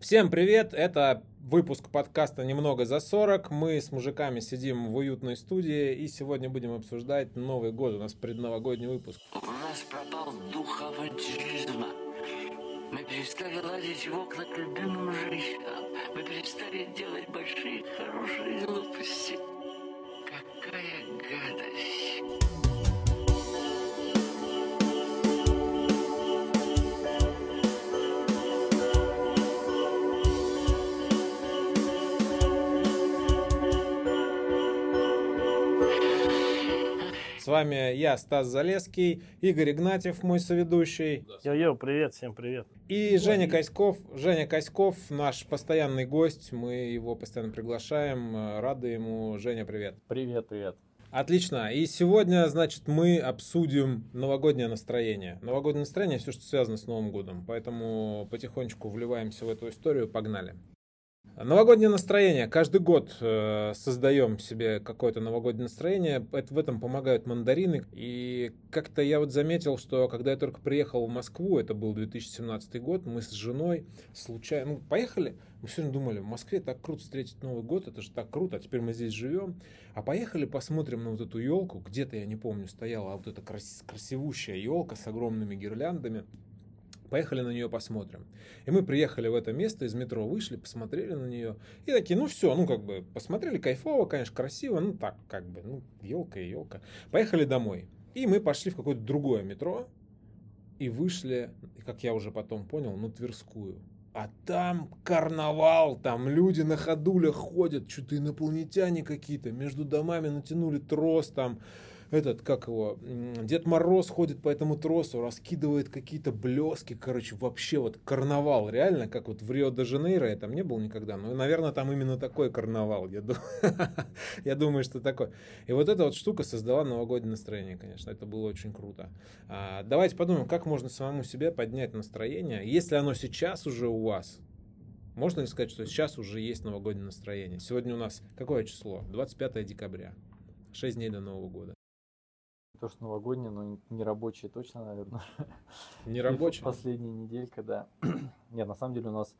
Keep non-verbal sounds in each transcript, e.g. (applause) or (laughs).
Всем привет! Это выпуск подкаста «Немного за 40». Мы с мужиками сидим в уютной студии и сегодня будем обсуждать Новый год. У нас предновогодний выпуск. У нас пропал дух авантюризма. Мы перестали ладить в окна к любимым женщинам. Мы перестали делать большие хорошие глупости. Вами я, Стас Залеский, Игорь Игнатьев, мой соведущий, Йо-йо, привет, всем привет. и Женя Коськов. Женя Коськов, наш постоянный гость, мы его постоянно приглашаем, рады ему. Женя, привет. Привет, привет. Отлично. И сегодня, значит, мы обсудим новогоднее настроение. Новогоднее настроение все, что связано с Новым годом. Поэтому потихонечку вливаемся в эту историю. Погнали. Новогоднее настроение. Каждый год э, создаем себе какое-то новогоднее настроение. Это, в этом помогают мандарины. И как-то я вот заметил, что когда я только приехал в Москву, это был 2017 год, мы с женой случайно ну, поехали. Мы сегодня думали, в Москве так круто встретить Новый год, это же так круто, а теперь мы здесь живем. А поехали посмотрим на вот эту елку. Где-то, я не помню, стояла а вот эта крас- красивущая елка с огромными гирляндами. Поехали на нее посмотрим. И мы приехали в это место, из метро вышли, посмотрели на нее. И такие, ну все, ну как бы посмотрели, кайфово, конечно, красиво, ну так, как бы, ну елка и елка. Поехали домой. И мы пошли в какое-то другое метро и вышли, как я уже потом понял, на Тверскую. А там карнавал, там люди на ходулях ходят, что-то инопланетяне какие-то, между домами натянули трос, там этот, как его, Дед Мороз ходит по этому тросу, раскидывает какие-то блески, короче, вообще вот карнавал, реально, как вот в Рио-де-Жанейро, я там не был никогда, но, наверное, там именно такой карнавал, я, ду- (laughs) я думаю, что такой. И вот эта вот штука создала новогоднее настроение, конечно, это было очень круто. А, давайте подумаем, как можно самому себе поднять настроение, если оно сейчас уже у вас, можно ли сказать, что сейчас уже есть новогоднее настроение? Сегодня у нас какое число? 25 декабря. 6 дней до Нового года. То, что новогоднее, но не рабочее точно, наверное. Не рабочее? Последняя неделька, да. (clears throat) Нет, на самом деле у нас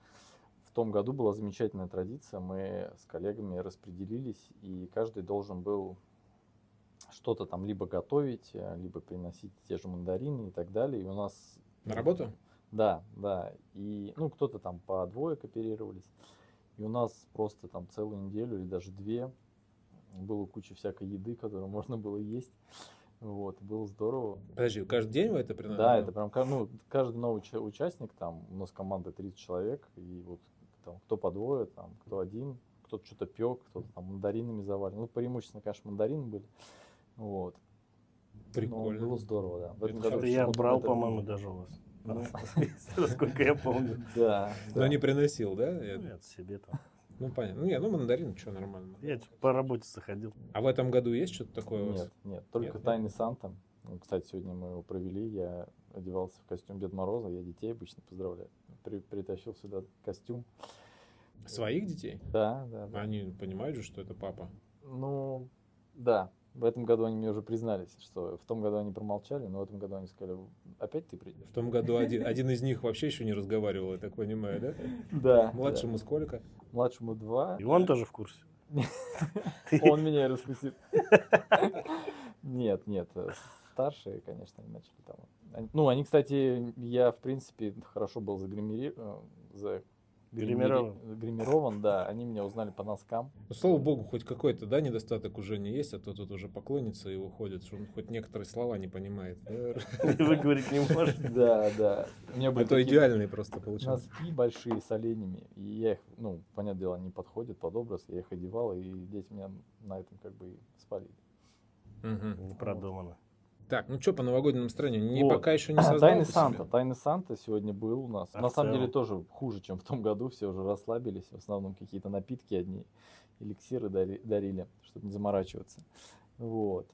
в том году была замечательная традиция. Мы с коллегами распределились, и каждый должен был что-то там либо готовить, э, либо приносить те же мандарины и так далее. И у нас... На работу? Да, да. И, ну, кто-то там по двое кооперировались. И у нас просто там целую неделю или даже две было куча всякой еды, которую (laughs) можно было есть. Вот, было здорово. Подожди, каждый день вы это приносите? Да, это прям ну, каждый новый уча- участник, там у нас команда 30 человек, и вот там, кто по двое, там, кто один, кто-то что-то пек, кто-то там мандаринами завален. Ну, преимущественно, конечно, мандарины были. Вот. Прикольно. Но было здорово, да. В этом Это году я брал, это- по-моему, даже у вас. Ну. (laughs) Насколько я помню. Да, Но не приносил, да? Нет, себе там. Ну, понятно. Ну, не, ну, мандарин, что, нормально. Я чё, по работе заходил. А в этом году есть что-то такое у вас? Нет, нет, только Нет? Тайный Санта. Ну, Кстати, сегодня мы его провели, я одевался в костюм Дед Мороза, я детей обычно поздравляю. При- притащил сюда костюм. Своих детей? Да, да, да. Они понимают же, что это папа. Ну, да. В этом году они мне уже признались, что в том году они промолчали, но в этом году они сказали, опять ты придешь? В том году один, один из них вообще еще не разговаривал, я так понимаю, да? Да. Младшему сколько? да. Младшему два. И он тоже в курсе. (laughs) Он меня и раскусил. Нет, нет. э, Старшие, конечно, они начали там. Ну, они, кстати, я, в принципе, хорошо был загримири... Гримирован. Гримирован, да. Они меня узнали по носкам. Ну, слава богу, хоть какой-то, да, недостаток уже не есть, а то тут уже поклонница и уходит, что он хоть некоторые слова не понимает. (laughs) да? Выговорить не может. (laughs) Да, да. У меня были то такие- идеальный просто получился. Носки большие с оленями. И я их, ну, понятное дело, они подходят под образ. Я их одевал, и дети меня на этом как бы спалили. Мгм. Так, ну что по новогоднему настроению? Не, Вот. пока еще не (clears throat) создал Тайный ты Санта. себе? Тайный Санта сегодня был у нас. А На самом деле тоже хуже, чем в том году. Все уже расслабились. В основном какие-то напитки одни. Эликсиры дари- дарили, чтобы не заморачиваться. Вот.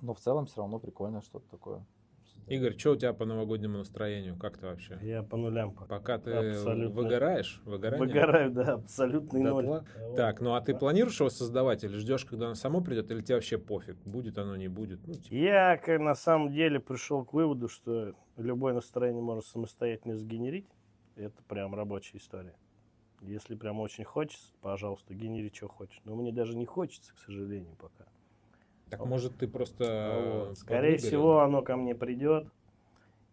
Но в целом все равно прикольно что-то такое. Игорь, что у тебя по новогоднему настроению? Как ты вообще? Я по нулям. по- Пока ты Абсолютно. выгораешь? Выгорание? Выгораю, да, абсолютный ноль. Дотла? Так, ну а ты планируешь его создавать или ждешь, когда оно само придет, или тебе вообще пофиг, будет оно, не будет? Ну, типа, Я на самом деле пришел к выводу, что любое настроение можно самостоятельно сгенерить. это прям рабочая история. Если прям очень хочется, пожалуйста, генери, что хочешь. Но мне даже не хочется, к сожалению, пока. Так Вот. может ты просто... Вот. э, Скорее всего, оно ко мне придет.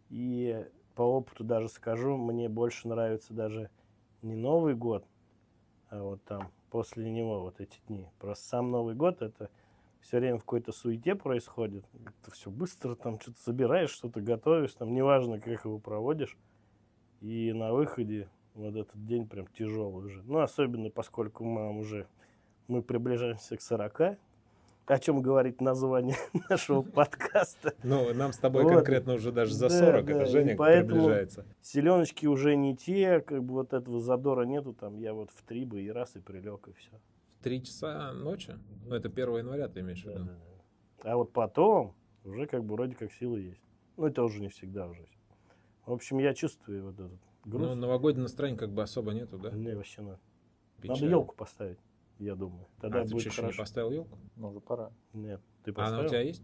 И по опыту даже скажу, мне больше нравится даже не Новый год, а вот там после него вот эти дни. Просто сам Новый год это все время в какой-то суете происходит. Ты все быстро там что-то собираешь, что-то готовишь, там неважно, как его проводишь. И на выходе вот этот день прям тяжелый уже. Ну, особенно поскольку мы уже мы приближаемся к 40, о чем говорит название (laughs) нашего (laughs) подкаста. Ну, нам с тобой Вот. конкретно уже даже за Да, 40, да, это Женя поэтому- приближается. Селеночки уже не те, как бы вот этого задора нету, там я вот в три бы и раз и прилег, и все. Три часа ночи? Ну, это 1 января ты имеешь в виду? А вот потом уже как бы вроде как силы есть. Ну, это уже не всегда уже. В общем, я чувствую вот этот груз. Ну, новогоднее настроение как бы особо нету, да? Мне вообще надо. Печаль. Надо елку поставить, я думаю. Тогда а, ты будет что, еще не хорошо. поставил елку? Ну, уже пора. Нет, ты А поставил? она у тебя есть?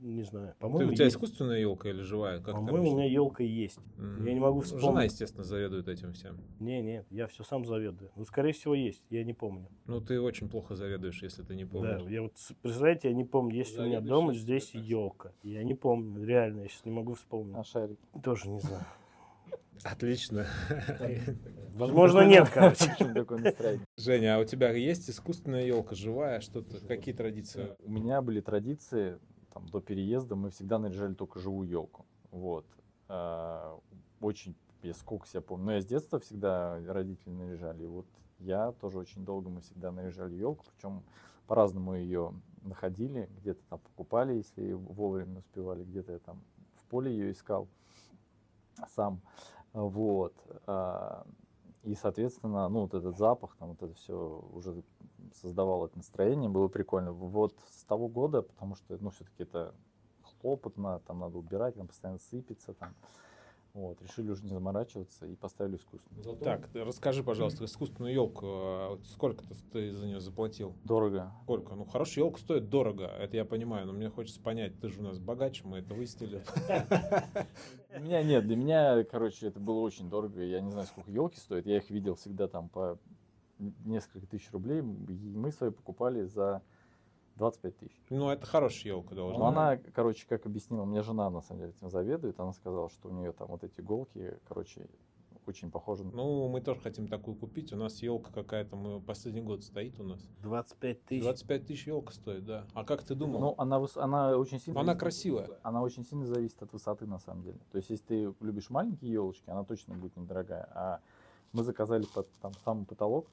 Не знаю. Ты, По-моему, у тебя есть. искусственная елка или живая? Как ты По-моему, у меня елка есть. М. я не могу Ну, Жена, вспомнить. естественно, заведует этим всем. Не, нет, я все сам заведую. Ну, скорее всего, есть, я не помню. Ну, ты очень плохо заведуешь, если ты не помнишь. Да, я вот, представляете, я не помню, есть у меня Заведуешь дома здесь елка. Я не помню, реально, я сейчас не могу вспомнить. А шарики? Тоже не знаю. Отлично. Возможно, нет, короче. (laughs) Женя, а у тебя есть искусственная елка живая? Что-то? Какие традиции? У меня были традиции, там, до переезда мы всегда наряжали только живую елку. Вот. А, Очень, я сколько себя помню. Но я с детства всегда родители наряжали. И вот я тоже очень долго мы всегда наряжали елку, причем по-разному ее находили, где-то там покупали, если вовремя успевали, где-то я там в поле ее искал сам. Вот. А, И, соответственно, ну, вот этот запах, там, вот это все уже создавало это настроение, было прикольно. Вот с того года, потому что, ну, все-таки это хлопотно, там надо убирать, там постоянно сыпется, там. Вот, решили уже не заморачиваться и поставили искусственную. Так, ты расскажи, пожалуйста, искусственную елку. вот Сколько ты, за нее заплатил? Дорого. Сколько? Ну, хорошая елка стоит дорого, это я понимаю, но мне хочется понять, ты же у нас богач, мы это выяснили. У меня нет, для меня, короче, это было очень дорого. Я не знаю, сколько елки стоят. Я их видел всегда там по несколько тысяч рублей. И мы свои покупали за 25 тысяч. Ну, это хорошая елка должна Но быть. она, короче, как объяснила, меня жена, на самом деле, этим заведует. Она сказала, что у нее там вот эти иголки, короче, очень похожи на... Ну, мы тоже хотим такую купить. У нас елка какая-то, мы последний год стоит у нас. 25 тысяч. 25 тысяч елка стоит, да. А как ты думал? Ну, она, выс- она очень сильно... Ну, она красивая. Она очень сильно зависит от высоты, на самом деле. То есть, если ты любишь маленькие елочки, она точно будет недорогая. А мы заказали под там самый потолок,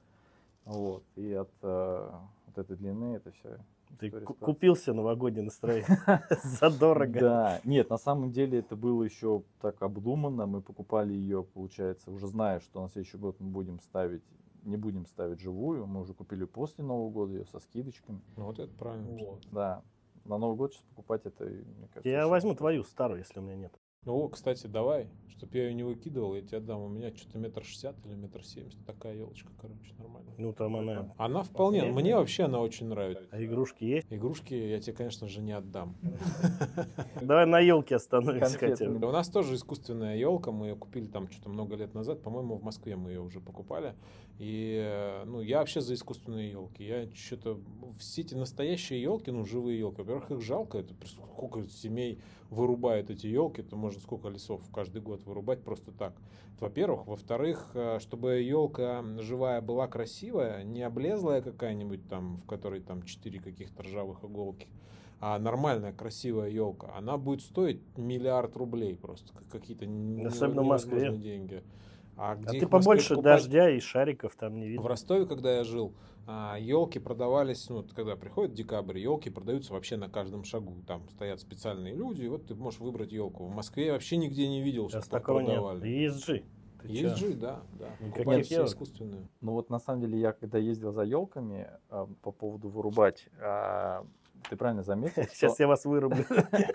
вот, и от э, вот этой длины это все. Ты купился новогоднее настроение. (laughs) Задорого. Да, нет, на самом деле это было еще так обдуманно. Мы покупали ее, получается, уже зная, что на следующий год мы будем ставить, не будем ставить живую. Мы уже купили после Нового года ее со скидочками. Ну, вот это правильно. Да, на Новый год сейчас покупать это, мне кажется, Я возьму круто. твою старую, если у меня нет. Ну, кстати, давай, чтобы я ее не выкидывал, я тебе дам. У меня что-то метр шестьдесят или метр семьдесят. Такая елочка, короче, нормально. Ну, там она... Она вполне, мне вообще она очень нравится. А игрушки есть? Игрушки я тебе, конечно же, не отдам. (laughs) Давай на елке остановимся хотя бы. У нас тоже искусственная елка, мы ее купили там что-то много лет назад, по-моему, в Москве мы ее уже покупали. И, э, ну, я вообще за искусственные елки. Я что-то все эти настоящие елки, ну, живые елки, во-первых, их жалко, это сколько семей вырубает эти елки, то можно сколько лесов каждый год вырубать просто так. Во-первых, во-вторых, э, чтобы елка живая была красивая, не облезлая какая-нибудь там, в которой там четыре каких-то ржавых иголки, а нормальная красивая елка, она будет стоить миллиард рублей просто, как какие-то Особенно в Москве. деньги. А, А где ты в Москве побольше покупать? дождя и шариков там не В видно. Ростове, когда я жил, елки продавались, ну, когда приходит декабрь, елки продаются вообще на каждом шагу. Там стоят специальные люди, и вот ты можешь выбрать елку. В Москве я вообще нигде не видел, что Сейчас такого нет. продавали. ESG. Ты чё? ESG, да, да. Покупали все искусственные. Ну вот на самом деле я когда ездил за елками по поводу вырубать, а, ты правильно заметил. (laughs) Сейчас я вас вырублю.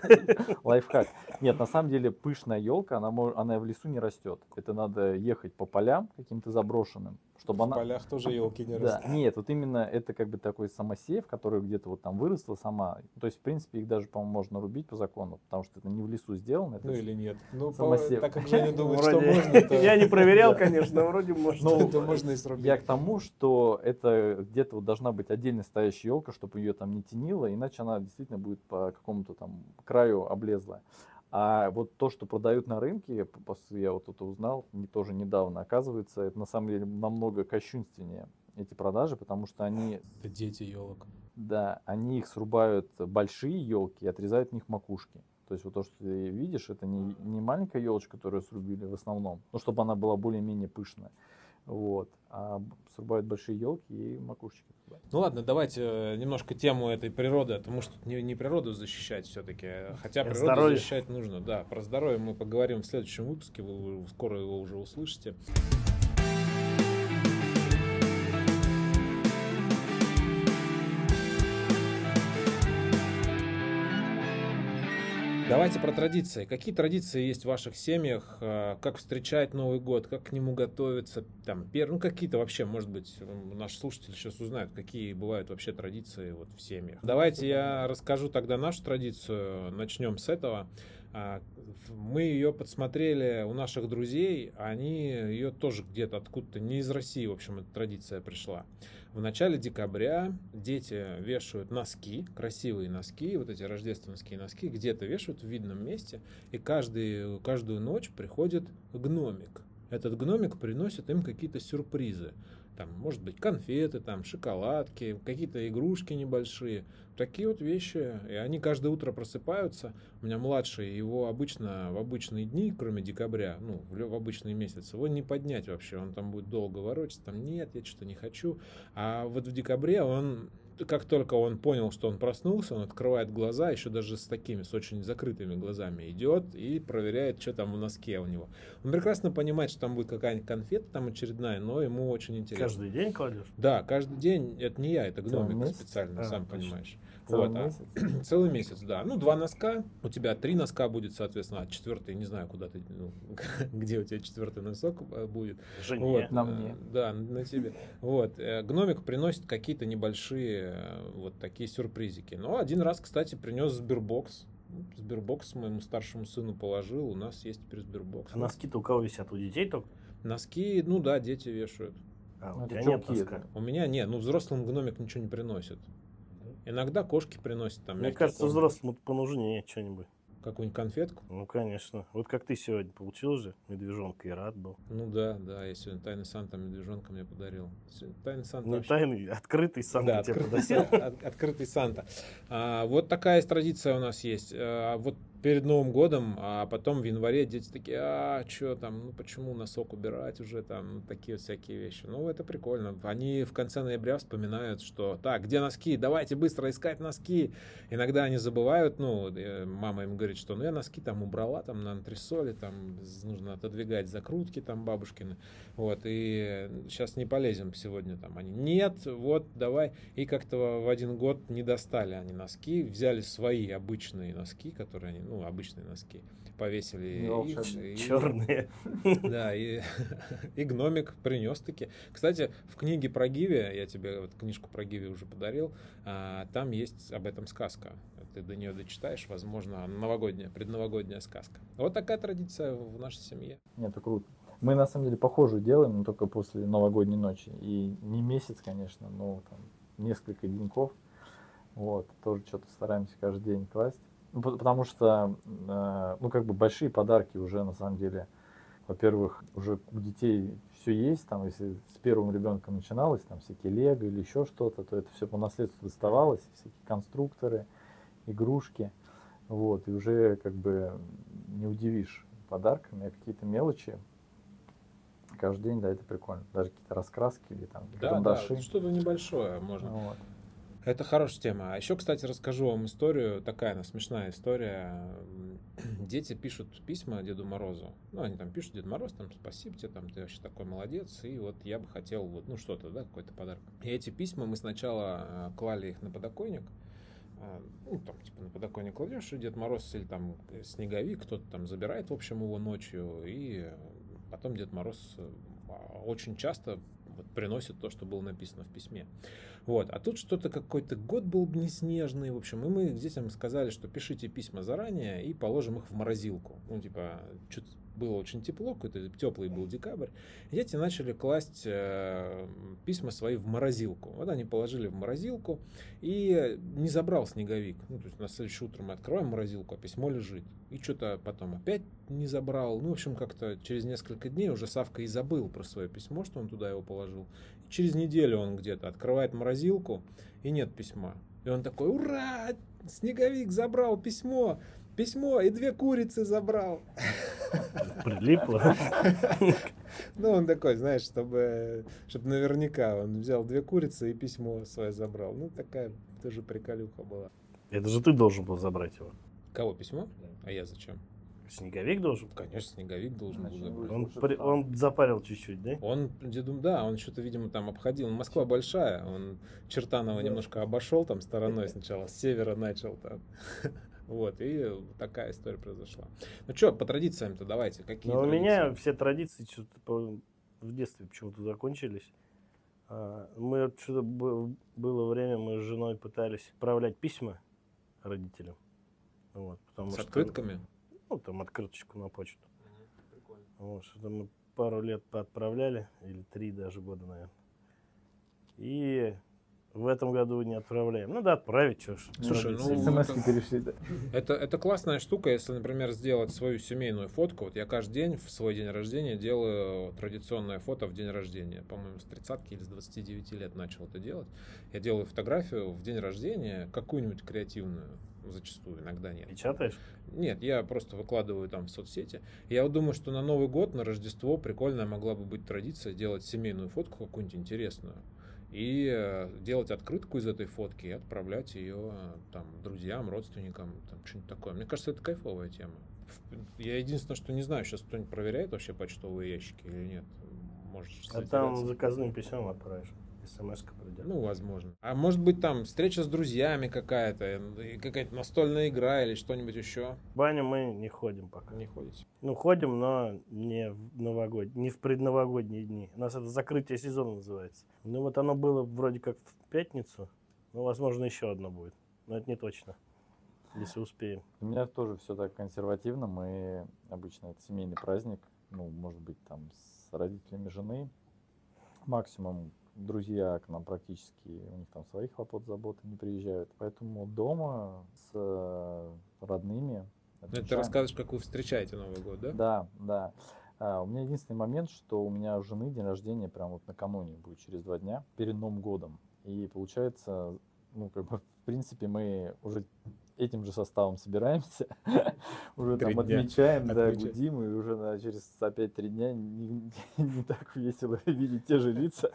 (laughs) Лайфхак. Нет, на самом деле пышная елка, она, она в лесу не растет. Это надо ехать по полям каким-то заброшенным, чтобы В она... полях тоже елки не Да, растут. нет, вот именно это как бы такой самосев, который где-то вот там выросла сама. То есть, в принципе, их даже, по-моему, можно рубить по закону, потому что это не в лесу сделано. Это Ну или нет. Ну, по- Самосев. так как Женя думает, что можно, (laughs) Я не проверял, (laughs) Да. конечно, но вроде можно. Ну, то можно и срубить. Я к тому, что это где-то вот должна быть отдельно стоящая елка, чтобы ее там не тянило, иначе она действительно будет по какому-то там краю облезлая. А вот то, что продают на рынке, я вот это узнал, не тоже недавно, оказывается, это на самом деле намного кощунственнее эти продажи, потому что они, Это дети елок. да, они их срубают большие елки и отрезают в них макушки. То есть вот то, что ты видишь, это не, не маленькая елочка, которую срубили в основном, ну, чтобы она была более-менее пышная. Вот. А срубают большие елки и макушечки. Ну ладно, давайте э, немножко тему этой природы, потому что не, не природу защищать все-таки, хотя Это природу здоровье. защищать нужно. Да, про здоровье мы поговорим в следующем выпуске, вы, вы скоро его уже услышите. Давайте про традиции. Какие традиции есть в ваших семьях? э, Как встречать Новый год? Как к нему готовиться? Там, пер... Ну, какие-то вообще, может быть, наши слушатели сейчас узнают, какие бывают вообще традиции вот в семьях. Давайте я расскажу тогда нашу традицию. Начнем с этого. А, Мы ее подсмотрели у наших друзей, они ее тоже где-то откуда-то, не из России, в общем, эта традиция пришла. В начале декабря дети вешают носки, красивые носки, вот эти рождественские носки, где-то вешают в видном месте, и каждый, каждую ночь приходит гномик. Этот гномик приносит им какие-то сюрпризы. Там, может быть, конфеты, там, шоколадки, какие-то игрушки небольшие. Такие вот вещи. И они каждое утро просыпаются. У меня младший, его обычно в обычные дни, кроме декабря, ну, в, в обычные месяцы, его не поднять вообще. Он там будет долго ворочаться, там, нет, я что-то не хочу. А вот в декабре он, как только он понял, что он проснулся, он открывает глаза, еще даже с такими, с очень закрытыми глазами, идет и проверяет, что там в носке у него. Он прекрасно понимает, что там будет какая-нибудь конфета там очередная, но ему очень интересно. Каждый день кладешь? Да, каждый день, это не я, это гномик специально, А, сам точно. понимаешь. Целый Вот, а- месяц. (clears throat) Целый месяц, да. Ну, два носка, у тебя три носка будет, соответственно, а четвертый, не знаю, куда ты, ну, (laughs) где у тебя четвертый носок э, будет. Жене. Вот, На э, мне. Да, на тебе. Вот. э, Гномик приносит какие-то небольшие вот такие сюрпризики. Но один раз, кстати, принес Сбербокс. Сбербокс моему старшему сыну положил. У нас есть теперь Сбербокс. А носки-то у кого висят? У детей только? Носки, ну да, дети вешают. А, Ну, у тебя нет носка. У меня нет, ну взрослым гномик ничего не приносит. Иногда кошки приносят там Мне кажется, корм. взрослому понужнее что-нибудь. какую-нибудь конфетку. Ну, конечно. Вот как ты сегодня получил же медвежонка и рад был. Ну да, да, я сегодня тайный Санта медвежонка мне подарил. Тайный Санта Не вообще- тайный, открытый сам Да, тебе открытый. Сан- (laughs) от- открытый Санта. А, вот такая традиция у нас есть. А, вот перед Новым годом, а потом в январе дети такие, а что там, ну почему носок убирать уже там, ну, такие вот всякие вещи. Ну это прикольно. Они в конце ноября вспоминают, что так, где носки, давайте быстро искать носки. Иногда они забывают, ну э, мама им говорит, что ну я носки там убрала, там на антресоле, там нужно отодвигать закрутки там бабушкины. Вот, и сейчас не полезем сегодня там. Они, нет, вот, давай. И как-то в один год не достали они носки, взяли свои обычные носки, которые они, ну, обычные носки, повесили. Их, волшебные. и- Черные. (laughs) Да, и, (laughs) и гномик принес таки. Кстати, в книге про Гиви, я тебе вот книжку про Гиви уже подарил, а, там есть об этом сказка. Ты до нее дочитаешь, возможно, новогодняя, предновогодняя сказка. Вот такая традиция в нашей семье. Нет, это круто. Мы на самом деле похожую делаем, но только после новогодней ночи. И не месяц, конечно, но там несколько деньков. Вот, тоже что-то стараемся каждый день класть. Ну, по- Потому что, э, ну, как бы большие подарки уже на самом деле. Во-первых, уже у детей все есть, там, если с первым ребенком начиналось, там, всякие лего или еще что-то, то это все по наследству доставалось, всякие конструкторы, игрушки, вот, и уже как бы не удивишь подарками, а какие-то мелочи каждый день, да, это прикольно. Даже какие-то раскраски или там Да, карандаши. да, что-то небольшое можно. Вот. Это хорошая тема. А еще, кстати, расскажу вам историю, такая она смешная история. Дети пишут письма Деду Морозу. Ну, они там пишут, Дед Мороз, там, спасибо тебе, там, ты вообще такой молодец, и вот я бы хотел, вот, ну, что-то, да, какой-то подарок. И эти письма мы сначала э, клали их на подоконник, А, ну, там, типа, на подоконник кладешь, и Дед Мороз или там снеговик, кто-то там забирает, в общем, его ночью, и потом Дед Мороз а, очень часто вот, приносит то, что было написано в письме. Вот. А тут что-то какой-то год был не снежный, в общем, и мы детям сказали, что пишите письма заранее и положим их в морозилку. Ну, типа, что-то было очень тепло, какой-то теплый был декабрь. Дети начали класть э, письма свои в морозилку. Вот они положили в морозилку, и не забрал снеговик. Ну, то есть на следующее утро мы открываем морозилку, а письмо лежит. И что-то потом опять не забрал. Ну, в общем, как-то через несколько дней уже Савка и забыл про свое письмо, что он туда его положил. И через неделю он где-то открывает морозилку, и нет письма. И он такой, ура, снеговик забрал письмо, письмо, и две курицы забрал. Прилипло. Ну, он такой, знаешь, чтобы, чтобы наверняка он взял две курицы и письмо свое забрал. Ну, такая тоже приколюха была. Это же ты должен был забрать его. Кого письмо? А я зачем? Снеговик должен? Конечно, снеговик должен был. Забрать. Он, при- да. он запарил чуть-чуть, да? Он, да, он что-то, видимо, там обходил. Москва большая, он Чертанова немножко обошел там стороной (laughs) сначала, с севера начал там. Вот, и такая история произошла. Ну что, по традициям-то давайте, какие Но у меня все традиции что-то по- в детстве почему-то закончились. А, Мы что-то бы- было время, мы с женой пытались отправлять письма родителям. Вот, потому С что, открытками? Ну, там открыточку на почту. Вот, что-то мы пару лет поотправляли, или три даже года, наверное. И в этом году не отправляем. Ну да, отправить, что ж. Слушай, традиция. ну, СМС перешли, да. Это, это классная штука, если, например, сделать свою семейную фотку. Вот я каждый день в свой день рождения делаю традиционное фото в день рождения. По-моему, с 30 или с 29 лет начал это делать. Я делаю фотографию в день рождения, какую-нибудь креативную, зачастую, иногда нет. Печатаешь? Нет, я просто выкладываю там в соцсети. Я вот думаю, что на Новый год, на Рождество прикольная могла бы быть традиция делать семейную фотку какую-нибудь интересную. И э, делать открытку из этой фотки и отправлять ее э, там друзьям, родственникам, там что-нибудь такое. Мне кажется, это кайфовая тема. Я единственное, что не знаю, сейчас кто-нибудь проверяет вообще почтовые ящики или нет. Можешь А там заказным письмом отправишь. СМС-ка придет. Ну, возможно. А может быть, там встреча с друзьями какая-то, какая-то настольная игра или что-нибудь еще. В баню мы не ходим пока. Не ходите. Ну, ходим, но не в новогод... не в предновогодние дни. У нас это закрытие сезона называется. Ну, вот оно было вроде как в пятницу. Ну, возможно, еще одно будет. Но это не точно. Если успеем. У меня тоже все так консервативно. Мы обычно это семейный праздник. Ну, может быть, там с родителями жены. Максимум друзья к нам практически, у них там своих хлопот, заботы не приезжают. Поэтому дома с э, родными. Ну, это ты отмечаем. рассказываешь, как вы встречаете Новый год, да? Да, да. А, у меня единственный момент, что у меня у жены день рождения прям вот накануне будет через два дня, перед Новым годом. И получается, ну, как бы, в принципе, мы уже этим же составом собираемся, (laughs) уже Три там дня отмечаем, да, гудим, и уже на- через опять три дня не, не так весело (laughs) видеть те же лица,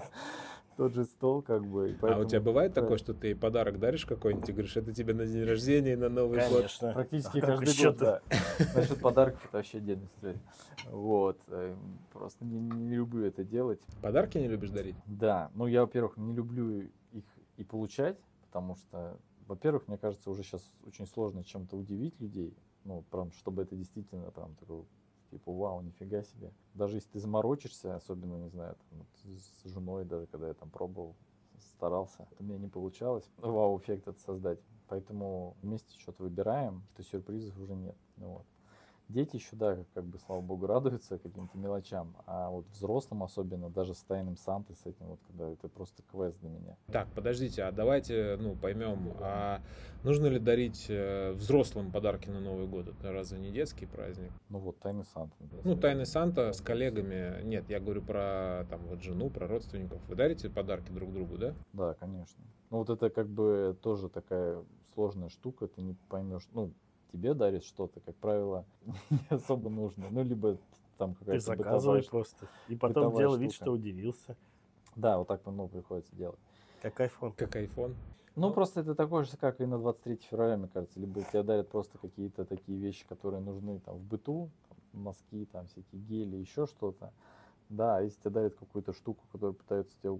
тот же стол, как бы. и А у поэтому, тебя бывает да, такое, что ты подарок даришь какой-нибудь и говоришь, это тебе на день рождения и на Новый год? Конечно. Практически А каждый год, да. Насчет подарков это вообще отдельная история. Вот. э, Просто не, не люблю это делать. Подарки не любишь дарить? Да, ну я, во-первых, не люблю их и получать, потому что, во-первых, мне кажется, уже сейчас очень сложно чем-то удивить людей, ну, прям, чтобы это действительно прям такой, типа, вау, нифига себе. Даже если ты заморочишься, особенно, не знаю, там, вот с женой даже, когда я там пробовал, старался, у меня не получалось вау-эффект это создать. Поэтому вместе что-то выбираем, что сюрпризов уже нет. Вот. Дети еще, да, как- бы, слава богу, (laughs) радуются каким-то мелочам, а вот взрослым особенно, даже с тайным Сантой, с этим вот, когда это просто квест для меня. Так, подождите, а давайте, ну, поймем, а нужно ли дарить э, взрослым подарки на Новый год? Это разве не детский праздник? Ну вот, тайный Санта. например. Ну, тайный Санта с коллегами. Нет, я говорю про там вот жену, про родственников. Вы дарите подарки друг другу, да? Да, конечно. Ну вот это как бы тоже такая сложная штука, ты не поймешь, ну, тебе дарят что-то, как правило, (laughs) не особо нужно. Ну, либо там Ты какая-то заказывай бытовая просто. И потом делай вид, что удивился. Да, вот так ну, приходится делать. Как айфон. Как iPhone. Ну, просто это такое же, как и на 23 февраля, мне кажется. Либо тебе дарят просто какие-то такие вещи, которые нужны там в быту, там, носки, там всякие гели, еще что-то. Да, а если тебе дарят какую-то штуку, которую пытаются тебе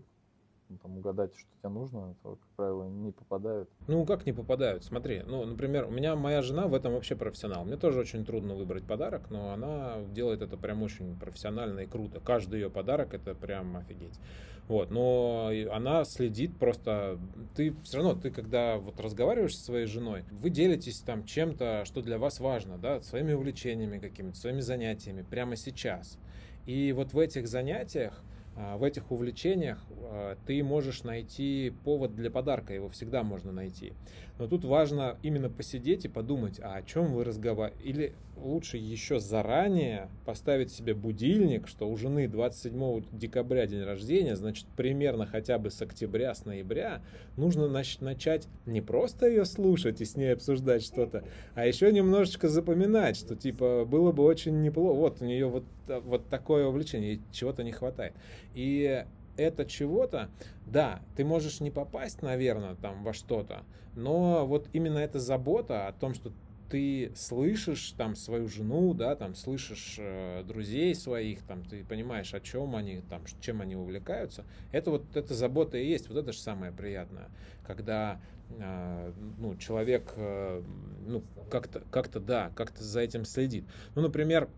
там, угадать, что тебе нужно, то, как правило, не попадают. Ну, как не попадают? Смотри, ну, например, у меня моя жена в этом вообще профессионал. Мне тоже очень трудно выбрать подарок, но она делает это прям очень профессионально и круто. Каждый ее подарок это прям офигеть. Вот, но она следит просто, ты все равно, ты когда вот разговариваешь со своей женой, вы делитесь там чем-то, что для вас важно, да, своими увлечениями какими-то, своими занятиями прямо сейчас. И вот в этих занятиях а, в этих увлечениях а, ты можешь найти повод для подарка, его всегда можно найти. Но тут важно именно посидеть и подумать, а о чем вы разговариваете. Или лучше еще заранее поставить себе будильник, что у жены 27 декабря день рождения, значит примерно хотя бы с октября, с ноября нужно начать не просто ее слушать и с ней обсуждать что-то, а еще немножечко запоминать, что типа было бы очень неплохо. Вот у нее вот, вот такое увлечение, чего-то не хватает. И это чего-то, да, ты можешь не попасть, наверное, там во что-то, но вот именно эта забота о том, что ты слышишь там свою жену, да, там слышишь э, друзей своих, там ты понимаешь, о чем они, там, чем они увлекаются, это вот эта забота и есть, вот это же самое приятное, когда э, ну, человек, э, ну, как-то, как-то, да, как-то за этим следит. Ну, например,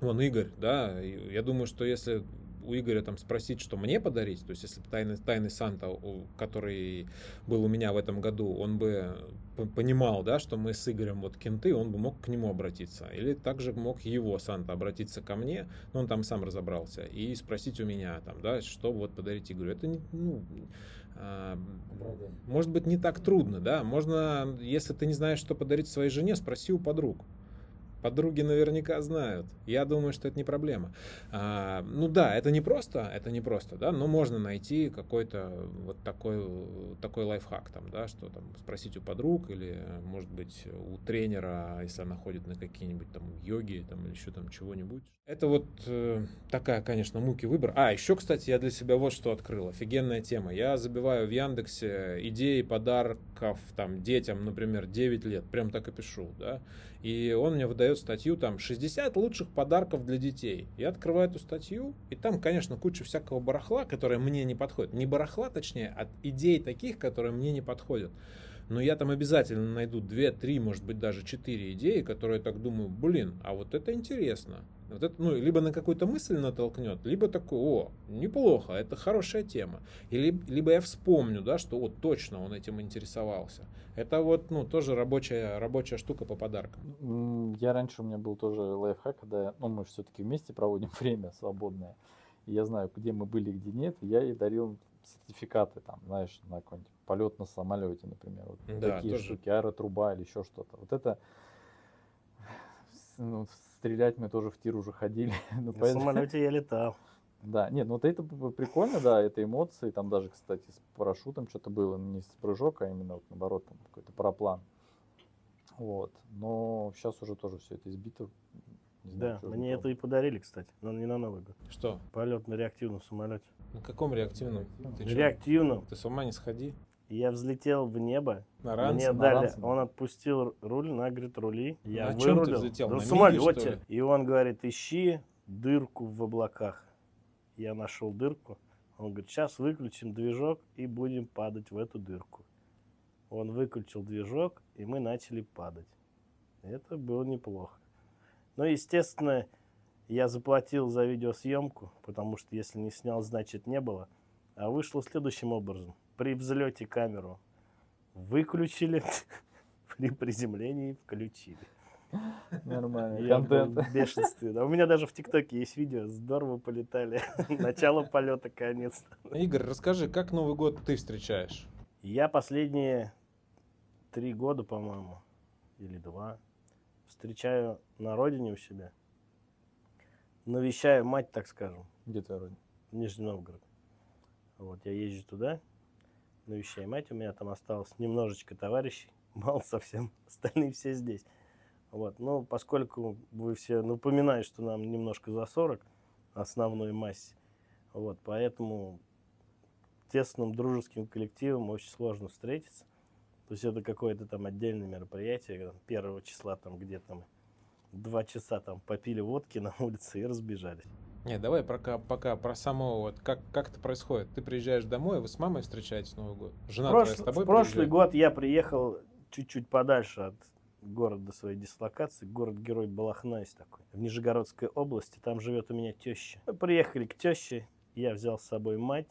Вон Игорь, да, я думаю, что если у Игоря там спросить, что мне подарить, то есть если тайный, тайный Санта, который был у меня в этом году, он бы понимал, да, что мы с Игорем вот кенты, он бы мог к нему обратиться. Или также мог его Санта обратиться ко мне, но он там сам разобрался, и спросить у меня, там, да, что вот подарить Игорю. Это, ну, а, может быть, не так трудно, да, можно, если ты не знаешь, что подарить своей жене, спроси у подруг. Подруги наверняка знают. Я думаю, что это не проблема. А, ну да, это не просто, это не просто, да, но можно найти какой-то вот такой, такой лайфхак, там, да, что там спросить у подруг или, может быть, у тренера, если она ходит на какие-нибудь там йоги там, или еще там чего-нибудь. Это вот э, такая, конечно, муки выбор. А, еще, кстати, я для себя вот что открыл. Офигенная тема. Я забиваю в Яндексе идеи подарков там детям, например, 9 лет. Прям так и пишу, да. И он мне выдает статью там 60 лучших подарков для детей. Я открываю эту статью, и там, конечно, куча всякого барахла, которое мне не подходит. Не барахла, точнее, а идей таких, которые мне не подходят. Но я там обязательно найду 2, 3, может быть, даже 4 идеи, которые я так думаю, блин, а вот это интересно. Вот это, ну, либо на какую-то мысль натолкнет, либо такой, о, неплохо, это хорошая тема. Или, либо я вспомню, да, что вот точно он этим интересовался. Это вот, ну, тоже рабочая, рабочая штука по подаркам. Я раньше у меня был тоже лайфхак, когда, ну, мы все-таки вместе проводим (laughs) время свободное. Я знаю, где мы были, где нет. Я ей дарил сертификаты, там, знаешь, на какой-нибудь полет на самолете, например. Вот да, такие тоже. штуки, аэротруба или еще что-то. Вот это ну, стрелять мы тоже в тир уже ходили. (laughs) ну, На поэтому... самолете я летал. Да, нет, ну вот это прикольно, да, это эмоции, там даже, кстати, с парашютом что-то было, не с прыжок, а именно вот наоборот, там какой-то параплан. Вот, но сейчас уже тоже все это избито. Не знаю, да, мне это и подарили, кстати, но не на Новый год. Что? Полет на реактивном самолете. На каком реактивном? Ты реактивном. Ты с ума не сходи. Я взлетел в небо. На ранце, Мне на дали, ранце. он отпустил руль, на, говорит, рули. Я на чем вырулил. ты взлетел? Да на Миге, самолете. ли? И он говорит, ищи дырку в облаках. Я нашел дырку. Он говорит, сейчас выключим движок и будем падать в эту дырку. Он выключил движок, и мы начали падать. Это было неплохо. Но, естественно, я заплатил за видеосъемку, потому что если не снял, значит не было. А вышло следующим образом при взлете камеру выключили, (laughs) при приземлении включили. Нормально. Я Контент. был в бешенстве. Да, у меня даже в ТикТоке есть видео. Здорово полетали. (laughs) Начало полета, конец. Игорь, расскажи, как Новый год ты встречаешь? Я последние три года, по-моему, или два, встречаю на родине у себя. Навещаю мать, так скажем. Где твоя родина? Нижний Новгород. Вот, я езжу туда, навещаю мать, у меня там осталось немножечко товарищей, (laughs) мало совсем, остальные все здесь. Вот, ну, поскольку вы все напоминаете, что нам немножко за 40 основной массе, вот, поэтому тесным дружеским коллективом очень сложно встретиться. То есть это какое-то там отдельное мероприятие, первого числа там где-то мы два часа там попили водки на улице и разбежались. Не, давай пока, пока про самого, вот как, как это происходит. Ты приезжаешь домой, вы с мамой встречаетесь Новый год? Жена Прош- твоя с тобой в прошлый приезжает? год я приехал чуть-чуть подальше от города своей дислокации. Город-герой Балахна есть такой. В Нижегородской области. Там живет у меня теща. Мы приехали к теще. Я взял с собой мать.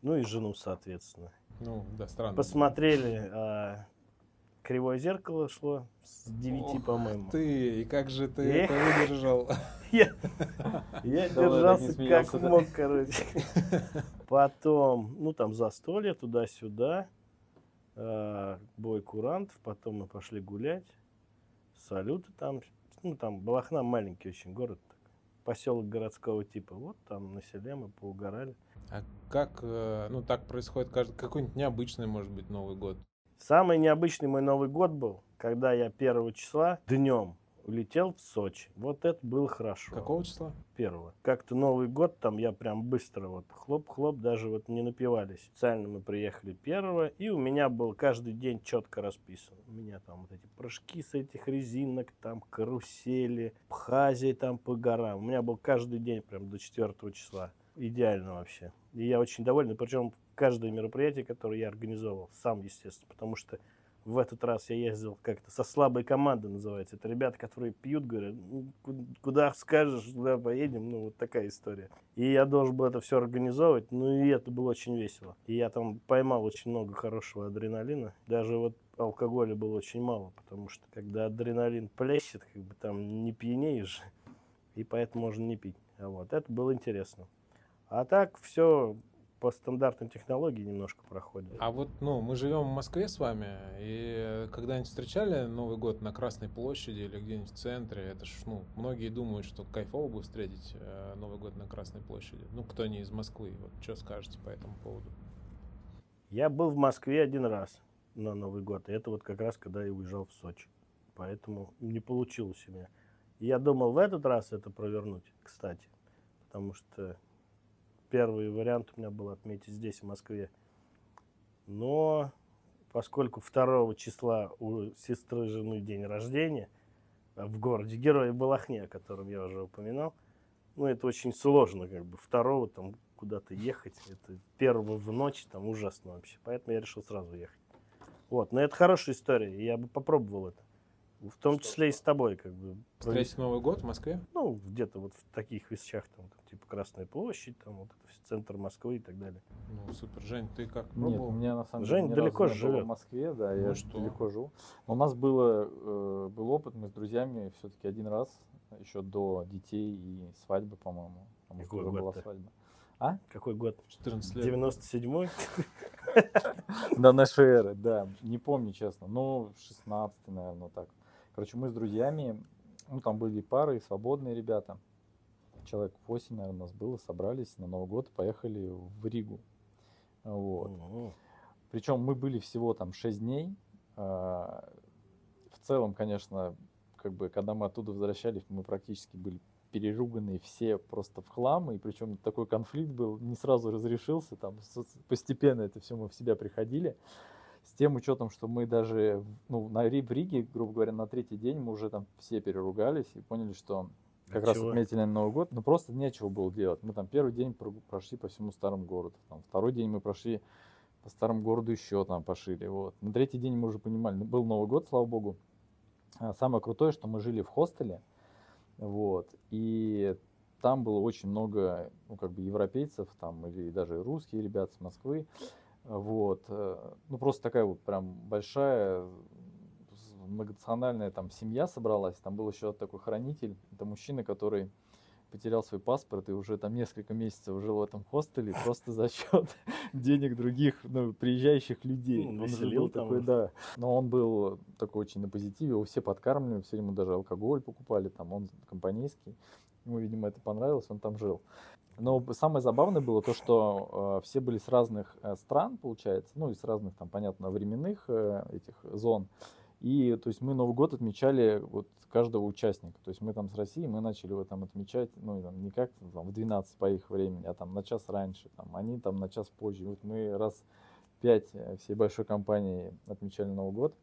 Ну и жену, соответственно. Ну, да, странно. Посмотрели, а, Кривое зеркало шло с 9, Ох по-моему. Ты, и как же ты Эх. это выдержал? (laughs) Я, я держался как да? мог, короче. Потом, ну там застолье туда-сюда, э, бой курантов, потом мы пошли гулять, салюты там, ну там Балахна маленький очень город, поселок городского типа, вот там на селе мы поугорали. А как, э, ну, так происходит каждый, какой-нибудь необычный, может быть, Новый год? Самый необычный мой Новый год был, когда я первого числа днем улетел в Сочи. Вот это было хорошо. Какого числа? первого. Как-то Новый год, там я прям быстро вот хлоп-хлоп, даже вот не напивались. Специально мы приехали первого, и у меня был каждый день четко расписан. У меня там вот эти прыжки с этих резинок, там карусели, пхази там по горам. У меня был каждый день прям до 4 числа. Идеально вообще. И я очень доволен. Причем каждое мероприятие, которое я организовал, сам, естественно, потому что в этот раз я ездил как-то со слабой командой, называется. Это ребята, которые пьют, говорят, «Ну, ку- куда скажешь, туда поедем. Ну, вот такая история. И я должен был это все организовывать. Ну, и это было очень весело. И я там поймал очень много хорошего адреналина. Даже вот алкоголя было очень мало, потому что когда адреналин плещет, как бы там не пьянеешь, (laughs) и поэтому можно не пить. А вот это было интересно. А так все по стандартным технологиям немножко проходит. А вот, ну, мы живем в Москве с вами, и когда-нибудь встречали Новый год на Красной площади или где-нибудь в центре? Это ж, ну, многие думают, что кайфово бы встретить э, Новый год на Красной площади. Ну, кто не из Москвы, вот что скажете по этому поводу? Я был в Москве один раз на Новый год. И это вот как раз, когда я уезжал в Сочи. Поэтому не получилось у меня. Я думал в этот раз это провернуть, кстати. Потому что первый вариант у меня был отметить здесь, в Москве. Но поскольку 2 числа у сестры жены день рождения а в городе Героя Балахне, о котором я уже упоминал, ну, это очень сложно, как бы, второго там куда-то ехать, это первого в ночь, там ужасно вообще, поэтому я решил сразу ехать. Вот, но это хорошая история, я бы попробовал это. В том числе и с тобой, как бы. Встретить Новый год в Москве? Ну, где-то вот в таких вещах, там, там, типа Красная площадь, там, вот это центр Москвы и так далее. Ну, супер. Жень, ты как Нет, пробовал? у меня на самом Жень деле ни далеко живет. в Москве, да, Ну я что? далеко живу. Но у нас было, э, был опыт, мы с друзьями все-таки один раз, еще до детей и свадьбы, по-моему. Что Какой уже была год-то? свадьба. А? Какой год? 14 лет. 97-й? До нашей эры, да. Не помню, честно. Ну, 16 наверное, так. Короче, мы с друзьями, ну, там были пары, свободные ребята. Человек 8, наверное, нас было, собрались на Новый год, поехали в Ригу. Вот. Причем мы были всего там 6 дней. А, В целом, конечно, как бы, когда мы оттуда возвращались, мы практически были переруганы все просто в хлам, и причем такой конфликт был, не сразу разрешился, там постепенно это все мы в себя приходили, с тем учетом, что мы даже, ну, на в Риге, грубо говоря, на третий день мы уже там все переругались и поняли, что как А раз чего? отметили Новый год, но просто нечего было делать. Мы там первый день прошли по всему старому городу, там, второй день мы прошли по старому городу еще там пошили, вот. На третий день мы уже понимали, ну, был Новый год, слава богу. А Самое крутое, что мы жили в хостеле, вот, и там было очень много, ну, как бы европейцев, там, или даже русские ребята с Москвы, вот, э, ну, просто такая вот прям большая многонациональная там семья собралась, там был еще такой хранитель, это мужчина, который потерял свой паспорт и уже там несколько месяцев жил в этом хостеле (laughs) просто за счет (laughs) денег других ну, приезжающих людей. Ну, Он же веселил был там такой, их. да. Но он был такой очень на позитиве, его все подкармливали, все ему даже алкоголь покупали, там он компанейский. Ему, видимо, это понравилось, он там жил. Но самое забавное было то, что э, все были с разных э, стран, получается, ну и с разных там, понятно, временных э, этих зон. И то есть мы Новый год отмечали вот каждого участника. То есть мы там с Россией, мы начали его там отмечать, ну там, не как там, в 12 по их времени, а там на час раньше, там, они там на час позже. Вот мы раз пять э, всей большой компании отмечали Новый год.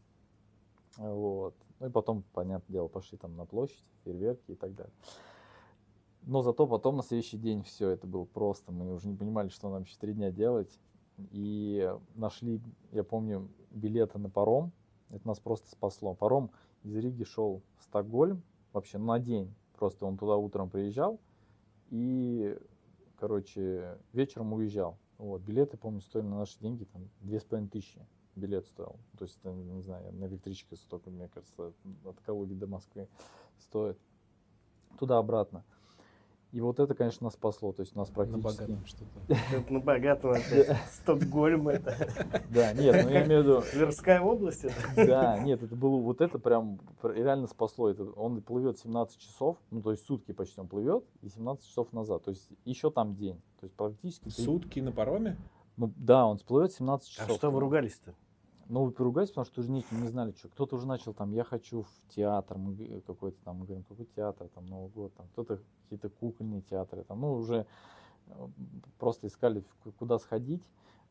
Вот. Ну и потом, понятное дело, пошли там на площадь, фейерверки и так далее. Но зато потом на следующий день все это было просто. Мы уже не понимали, что нам еще три дня делать. И нашли, я помню, билеты на паром. Это нас просто спасло. Паром из Риги шел в Стокгольм вообще на день. Просто он туда утром приезжал и, короче, вечером уезжал. Вот, билеты, помню, стоили на наши деньги там две с половиной тысячи билет стоил. То есть, это, не знаю, на электричке столько, мне кажется, от Калуги до Москвы стоит. Туда-обратно. И вот это, конечно, нас спасло. То есть у нас На практически... богатом что-то. (laughs) На богатом опять. Стокгольм это. Да, нет, ну я имею в виду... (laughs) Тверская область это. Да, нет, это было вот это прям пр- реально спасло. Это, он плывет 17 часов, ну то есть сутки почти он плывет, и 17 часов назад. То есть еще там день. То есть практически... Сутки на пароме? Ну да, он всплывет 17 А часов. что вы ругались-то? Ну, вы поругались, потому что уже не, не знали, что. Кто-то уже начал там, я хочу в театр, мы какой-то там, мы говорим, какой театр, там, Новый год, там, кто-то какие-то кукольные театры, там, ну, уже э, просто искали, куда сходить,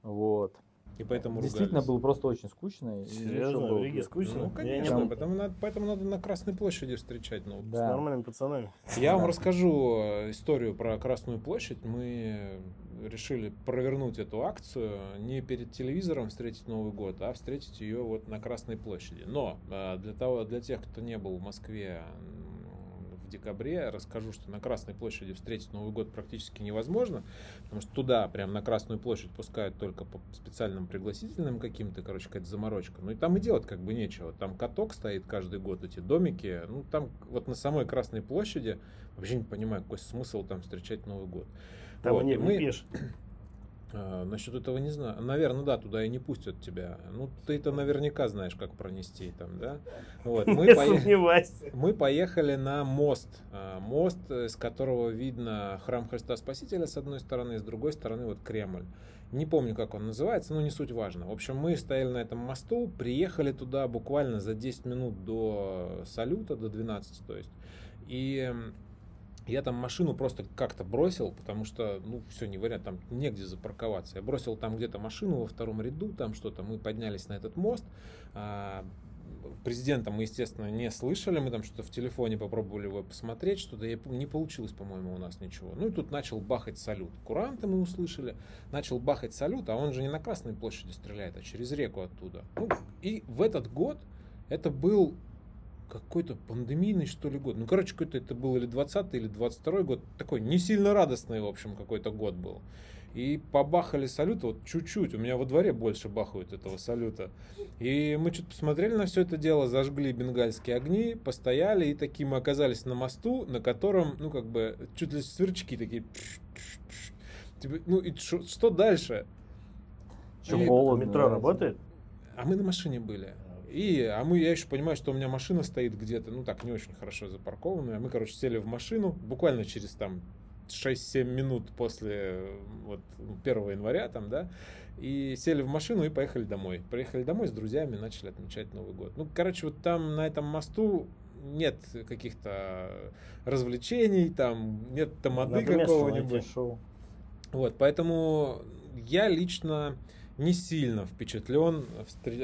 вот. И поэтому Действительно ругались. было просто очень скучно. и Серьезно? В Риге скучно? Ну, конечно, был. поэтому надо, поэтому надо на Красной площади встречать Новый год. С Да. нормальными пацанами. Я вам Да. расскажу э, историю про Красную площадь. Мы решили провернуть эту акцию не перед телевизором встретить Новый год, а встретить ее вот на Красной площади. Но э, для того, для тех, кто не был в Москве декабре, расскажу, что на Красной площади встретить Новый год практически невозможно, потому что туда, прям на Красную площадь, пускают только по специальным пригласительным каким-то, короче, какая-то заморочка. Ну и там и делать как бы нечего. Там каток стоит каждый год, эти домики. Ну там вот на самой Красной площади вообще не понимаю, какой смысл там встречать Новый год. Там Вот, не мы- выпьешь. А, насчет этого не знаю. Наверное, да, туда и не пустят тебя. Ну, ты это наверняка знаешь, как пронести там, да? Вот, мы, (laughs) Не мы поехали на мост. А, Мост, э, с которого видно храм Христа Спасителя с одной стороны, с другой стороны вот Кремль. Не помню, как он называется, но не суть важно. В общем, мы стояли на этом мосту, приехали туда буквально за 10 минут до салюта, до 12, то есть. И я там машину просто как-то бросил, потому что, ну, все, не вариант, там негде запарковаться. Я бросил там где-то машину во втором ряду, там что-то. Мы поднялись на этот мост. А, Президента мы, естественно, не слышали. Мы там что-то в телефоне попробовали его посмотреть, что-то не получилось, по-моему, у нас ничего. Ну и тут начал бахать салют. Куранты мы услышали. Начал бахать салют, а он же не на Красной площади стреляет, а через реку оттуда. Ну, и в этот год это был какой-то пандемийный, что ли, год. Ну, короче, какой-то это был или 20 или 22 год. Такой не сильно радостный, в общем, какой-то год был. И побахали салют, вот чуть-чуть, у меня во дворе больше бахают этого салюта. И мы что-то посмотрели на все это дело, зажгли бенгальские огни, постояли, и такие мы оказались на мосту, на котором, ну, как бы, чуть ли сверчки такие... Типа, ну, и шо- что дальше? Холодно, Метро работает? А мы на машине были. И, а мы, я еще понимаю, что у меня машина стоит где-то, ну так, не очень хорошо запаркованная. Мы, короче, сели в машину, буквально через там 6-7 минут после э, вот, 1 января там, да, и сели в машину и поехали домой. Приехали домой с друзьями, начали отмечать Новый год. Ну, короче, вот там на этом мосту нет каких-то развлечений, там нет тамады какого-нибудь. Вот, поэтому я лично не сильно впечатлен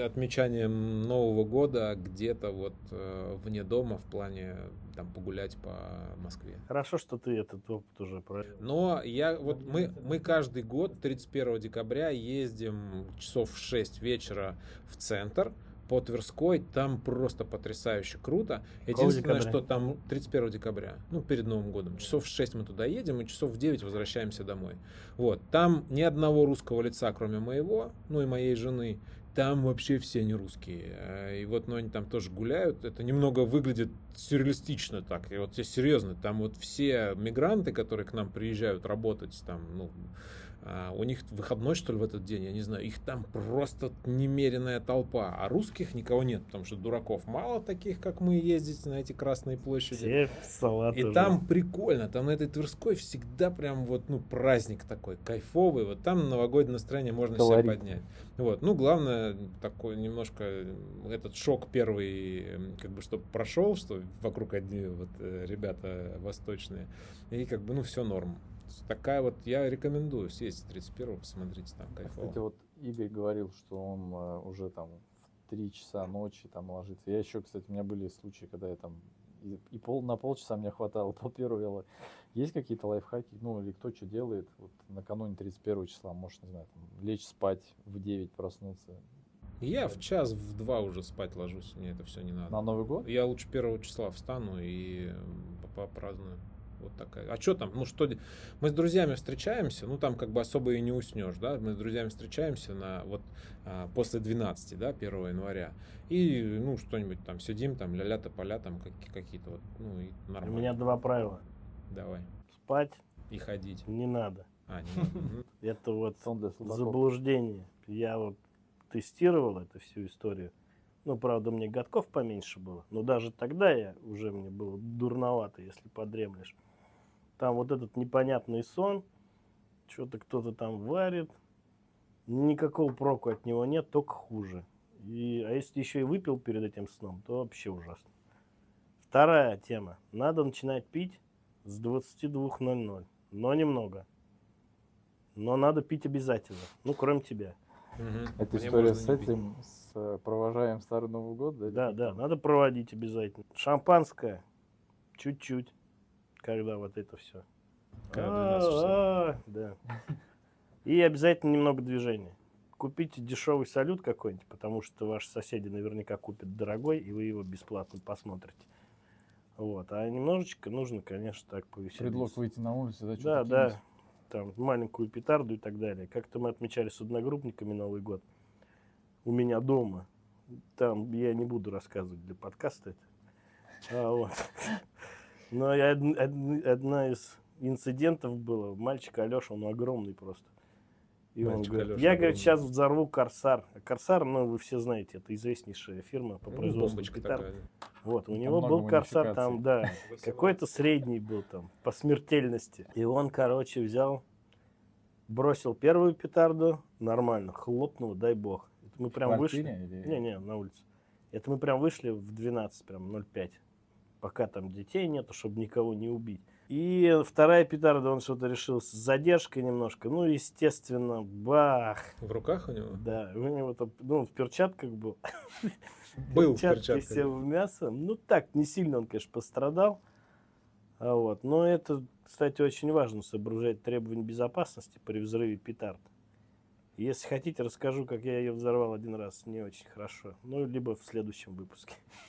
отмечанием Нового года где-то вот э, вне дома в плане там погулять по Москве. Хорошо, что ты этот опыт уже провел. Но я вот мы мы каждый год 31 декабря ездим часов в 6 вечера в центр по Тверской, там просто потрясающе круто. Единственное, декабря? что там 31 декабря, ну, перед Новым годом. Часов в 6 мы туда едем, и часов в 9 возвращаемся домой. Вот, там ни одного русского лица, кроме моего, ну и моей жены, там вообще все не русские. Э, И вот, ну, они там тоже гуляют. Это немного выглядит сюрреалистично так. И вот я серьезно, там вот все мигранты, которые к нам приезжают работать, там, ну, у них выходной, что ли, в этот день, я не знаю, их там просто немеренная толпа, а русских никого нет, потому что дураков мало таких, как мы, ездить на эти красные площади. Все салаты И уже. там прикольно, там на этой Тверской всегда прям вот, ну, праздник такой, кайфовый, вот там новогоднее настроение можно Колорит. себе поднять. Вот, ну, главное, такой немножко э, этот шок первый, э, как бы, чтобы прошел, что вокруг одни вот э, ребята восточные, и как бы, ну, все норм. Такая вот, я рекомендую съездить 31 посмотрите, там кайфово. Кстати, вот Игорь говорил, что он э, уже там в 3 часа ночи там ложится. Я еще, кстати, у меня были случаи, когда я там И, и пол, на полчаса мне хватало, (laughs) пол первого. Есть какие-то лайфхаки, ну или кто что делает, вот накануне 31 числа, может, не знаю, там, лечь спать в 9, проснуться. Я в час, в два уже спать ложусь, мне это все не надо. На Новый год? Я лучше первого числа встану и попраздную. Вот такая. А что там? Ну что? Мы с друзьями встречаемся, ну там как бы особо и не уснешь, да? Мы с друзьями встречаемся на вот а, после 12, да, 1 января. И ну что-нибудь там сидим, там ля-ля поля там какие-то вот, ну и нормально. У меня два правила. Давай. Спать и ходить. Не надо. А, не надо. (laughs) Это вот заблуждение. Я вот тестировал эту всю историю. Ну, правда, мне годков поменьше было. Но даже тогда я уже мне было дурновато, если подремлешь. Там вот этот непонятный сон, что-то кто-то там варит. Никакого проку от него нет, только хуже. И, а если еще и выпил перед этим сном, то вообще ужасно. Вторая тема. Надо начинать пить с 22.00. Но немного. Но надо пить обязательно. Ну, кроме тебя. Угу. Это Мне история с этим, с э, провожаем Старый Новый год, да? Да, да, надо проводить обязательно. Шампанское чуть-чуть, когда вот это все. Да. И обязательно немного движения. Купите дешевый салют какой-нибудь, потому что ваши соседи наверняка купят дорогой, и вы его бесплатно посмотрите. Вот. А немножечко нужно, конечно, так повеселиться. Предлог выйти на улицу, да? Да, да там маленькую петарду и так далее. Как-то мы отмечали с одногруппниками Новый год у меня дома. Там я не буду рассказывать для подкаста это. А, вот. Но я, одна, одна из инцидентов было, мальчик Алеша, он огромный просто. И он говорит, Алеша я, говорит, сейчас взорву Корсар. А Корсар, ну, вы все знаете, это известнейшая фирма по ну, производству петард. Вот, у там него был Корсар там, да, (laughs) какой-то средний был там по смертельности. И он, короче, взял, бросил первую петарду, нормально, хлопнул, дай бог. Это мы прям вышли. Не-не, на улице. Это мы прям вышли в 12, прям 0,5. Пока там детей нету, чтобы никого не убить. И вторая петарда, он что-то решил с задержкой немножко. Ну, естественно, бах. В руках у него? Да, у него там, ну, в перчатках был. (laughs) Был в перчатках. все в мясо. Ну, так, не сильно он, конечно, пострадал. А вот. Но это, кстати, очень важно, соображать требования безопасности при взрыве петард. Если хотите, расскажу, как я ее взорвал один раз. Не очень хорошо. Ну, либо в следующем выпуске (laughs)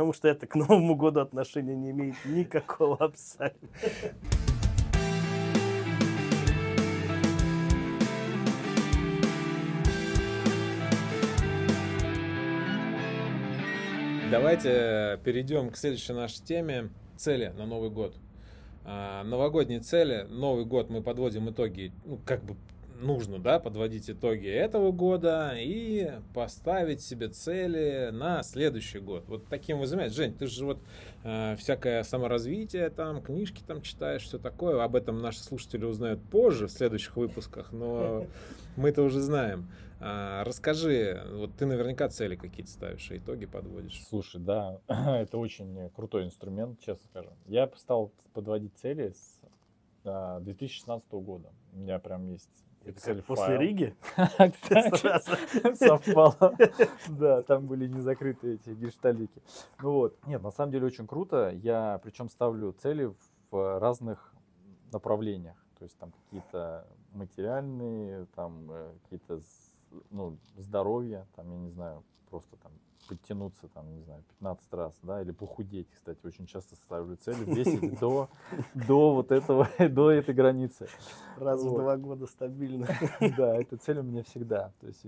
потому что это к Новому году отношения не имеет никакого абсолютно. Давайте перейдем к следующей нашей теме. Цели на Новый год. А, новогодние цели. Новый год мы подводим итоги, ну, как бы нужно, да, подводить итоги этого года и поставить себе цели на следующий год. Вот таким вы занимаетесь. Жень, ты же вот э, всякое саморазвитие, там, книжки там читаешь, все такое. Об этом наши слушатели узнают позже, в следующих выпусках, но (laughs) мы это уже знаем. А, расскажи, вот ты наверняка цели какие-то ставишь, итоги подводишь. Слушай, да, (clears throat) это очень крутой инструмент, честно скажу. Я стал подводить цели с 2016 а, года. У меня прям есть Excel После Риги? (laughs) (laughs) (laughs) Совпало. Да, там были не закрыты эти гештальдики. Ну вот. Нет, на самом деле очень круто. Я причем ставлю цели в разных направлениях. То есть там какие-то материальные, там э, какие-то ну, здоровье, там, я не знаю, просто там подтянуться, там, не знаю, 15 раз, да, или похудеть, кстати, очень часто ставлю цель весить (laughs) до, до вот этого, (laughs) до этой границы. Раз в два года стабильно. (laughs) Да, эта цель у меня всегда, то есть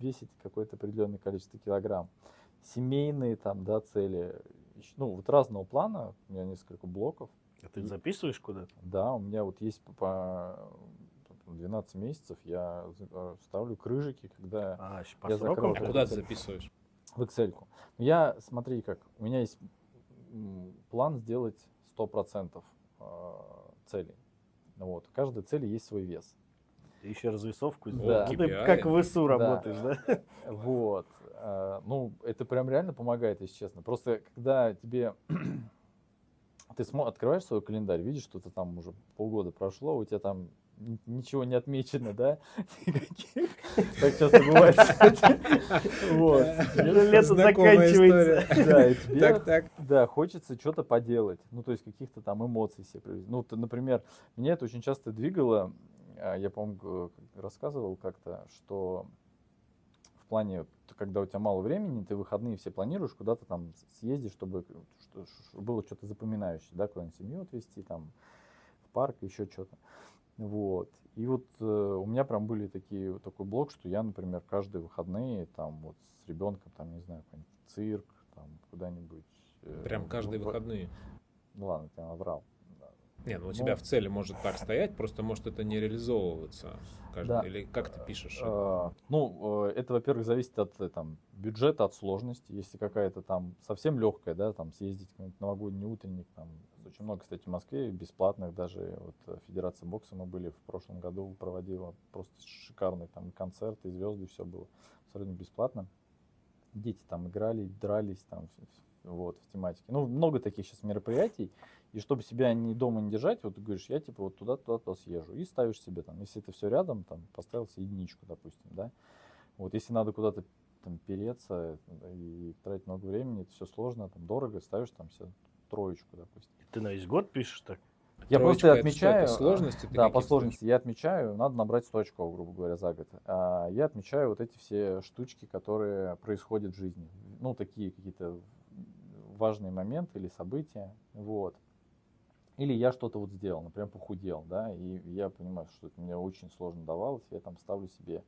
весить какое-то определенное количество килограмм. Семейные там, да, цели, ну, вот разного плана, у меня несколько блоков. А ты записываешь куда-то? Да, у меня вот есть по 12 месяцев я э, ставлю крыжики, когда а, я закрыл. А куда ты записываешь? В Excel. Я, смотри как, у меня есть план сделать 100% а, целей. Вот. У каждой цели есть свой вес. Ты еще развесовку сделал. Да. Ну, ты как в ИСУ работаешь, да? да? (laughs) Вот. А, ну, это прям реально помогает, если честно. Просто когда тебе (clears throat) ты открываешь свой календарь, видишь, что ты там уже полгода прошло, у тебя там ничего не отмечено, да, (laughs) никаких. Так часто бывает. Вот. Лето Знакомая заканчивается. Да, и тебе, Так, так. да, хочется что-то поделать, ну, то есть каких-то там эмоций себе привести. Ну, например, меня это очень часто двигало, а, я, по-моему, рассказывал как-то, что в плане, когда у тебя мало времени, ты выходные все планируешь, куда-то там съездить, чтобы что- ш- было что-то запоминающее, да, куда-нибудь семью отвезти, там, в парк, еще что-то. Вот. И вот э, у меня прям были такие, вот такой блок, что я, например, каждые выходные там вот с ребенком, там, не знаю, какой-нибудь цирк, там, куда-нибудь. э, Прям каждые в- выходные. Ну ладно, я наврал. Не, ну у Ну. тебя в цели может так стоять, просто может это не реализовываться. каждый- Да. Или как ты пишешь? А, Ну, э, это, во-первых, зависит от э, там, бюджета, от сложности. Если какая-то там совсем легкая, да, там съездить какой-нибудь новогодний утренник, там очень много, кстати, в Москве бесплатных, даже вот э, Федерация бокса мы были в прошлом году, проводила просто шикарный там концерт, и звезды, все было абсолютно бесплатно. Дети там играли, дрались там, вот, в тематике. Ну, много таких сейчас мероприятий, и чтобы себя не дома не держать, вот ты говоришь, я типа вот туда, туда, туда съезжу. И ставишь себе там, если это все рядом, там поставил себе единичку, допустим, да. Вот если надо куда-то там переться э, и тратить много времени, это все сложно, там дорого, ставишь там себе троечку, допустим. Ты на весь год пишешь так? Я Троечка просто это что, отмечаю. это сложности? Да, по сложности я отмечаю, надо набрать 100 очков, грубо говоря, за год. А я отмечаю вот эти все штучки, которые происходят в жизни. Ну, такие какие-то важные моменты или события. Вот. Или я что-то вот сделал, например, похудел, да, и я понимаю, что это мне очень сложно давалось, я там ставлю себе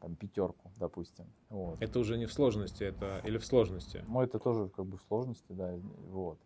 там пятерку, допустим. Вот. Это уже не в сложности, это или в сложности. Ну, это тоже как бы в сложности, да, вот.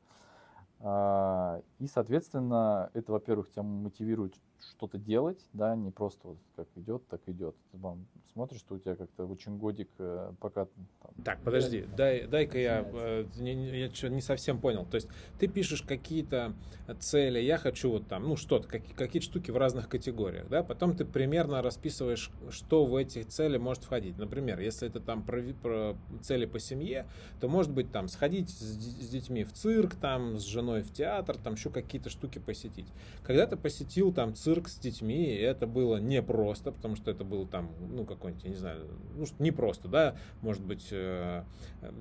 А, И, соответственно, это, во-первых, тебя мотивирует что-то делать, да, не просто вот как идет, так идет. Ты там смотришь, что у тебя как-то очень годик, э, пока там, Так, подожди, дай, дай-ка я, э, не, я чё- не совсем понял. То есть ты пишешь какие-то цели, я хочу вот там, ну что-то, какие- какие-то штуки в разных категориях, да, потом ты примерно расписываешь, что в эти цели может входить. Например, если это там про, про цели по семье, то может быть там сходить с, с детьми в цирк, там с женой в театр, там еще какие-то штуки посетить. Когда ты посетил там цирк с детьми, и это было непросто, потому что это было там, ну, какой-нибудь, я не знаю, ну, непросто, да, может быть, э,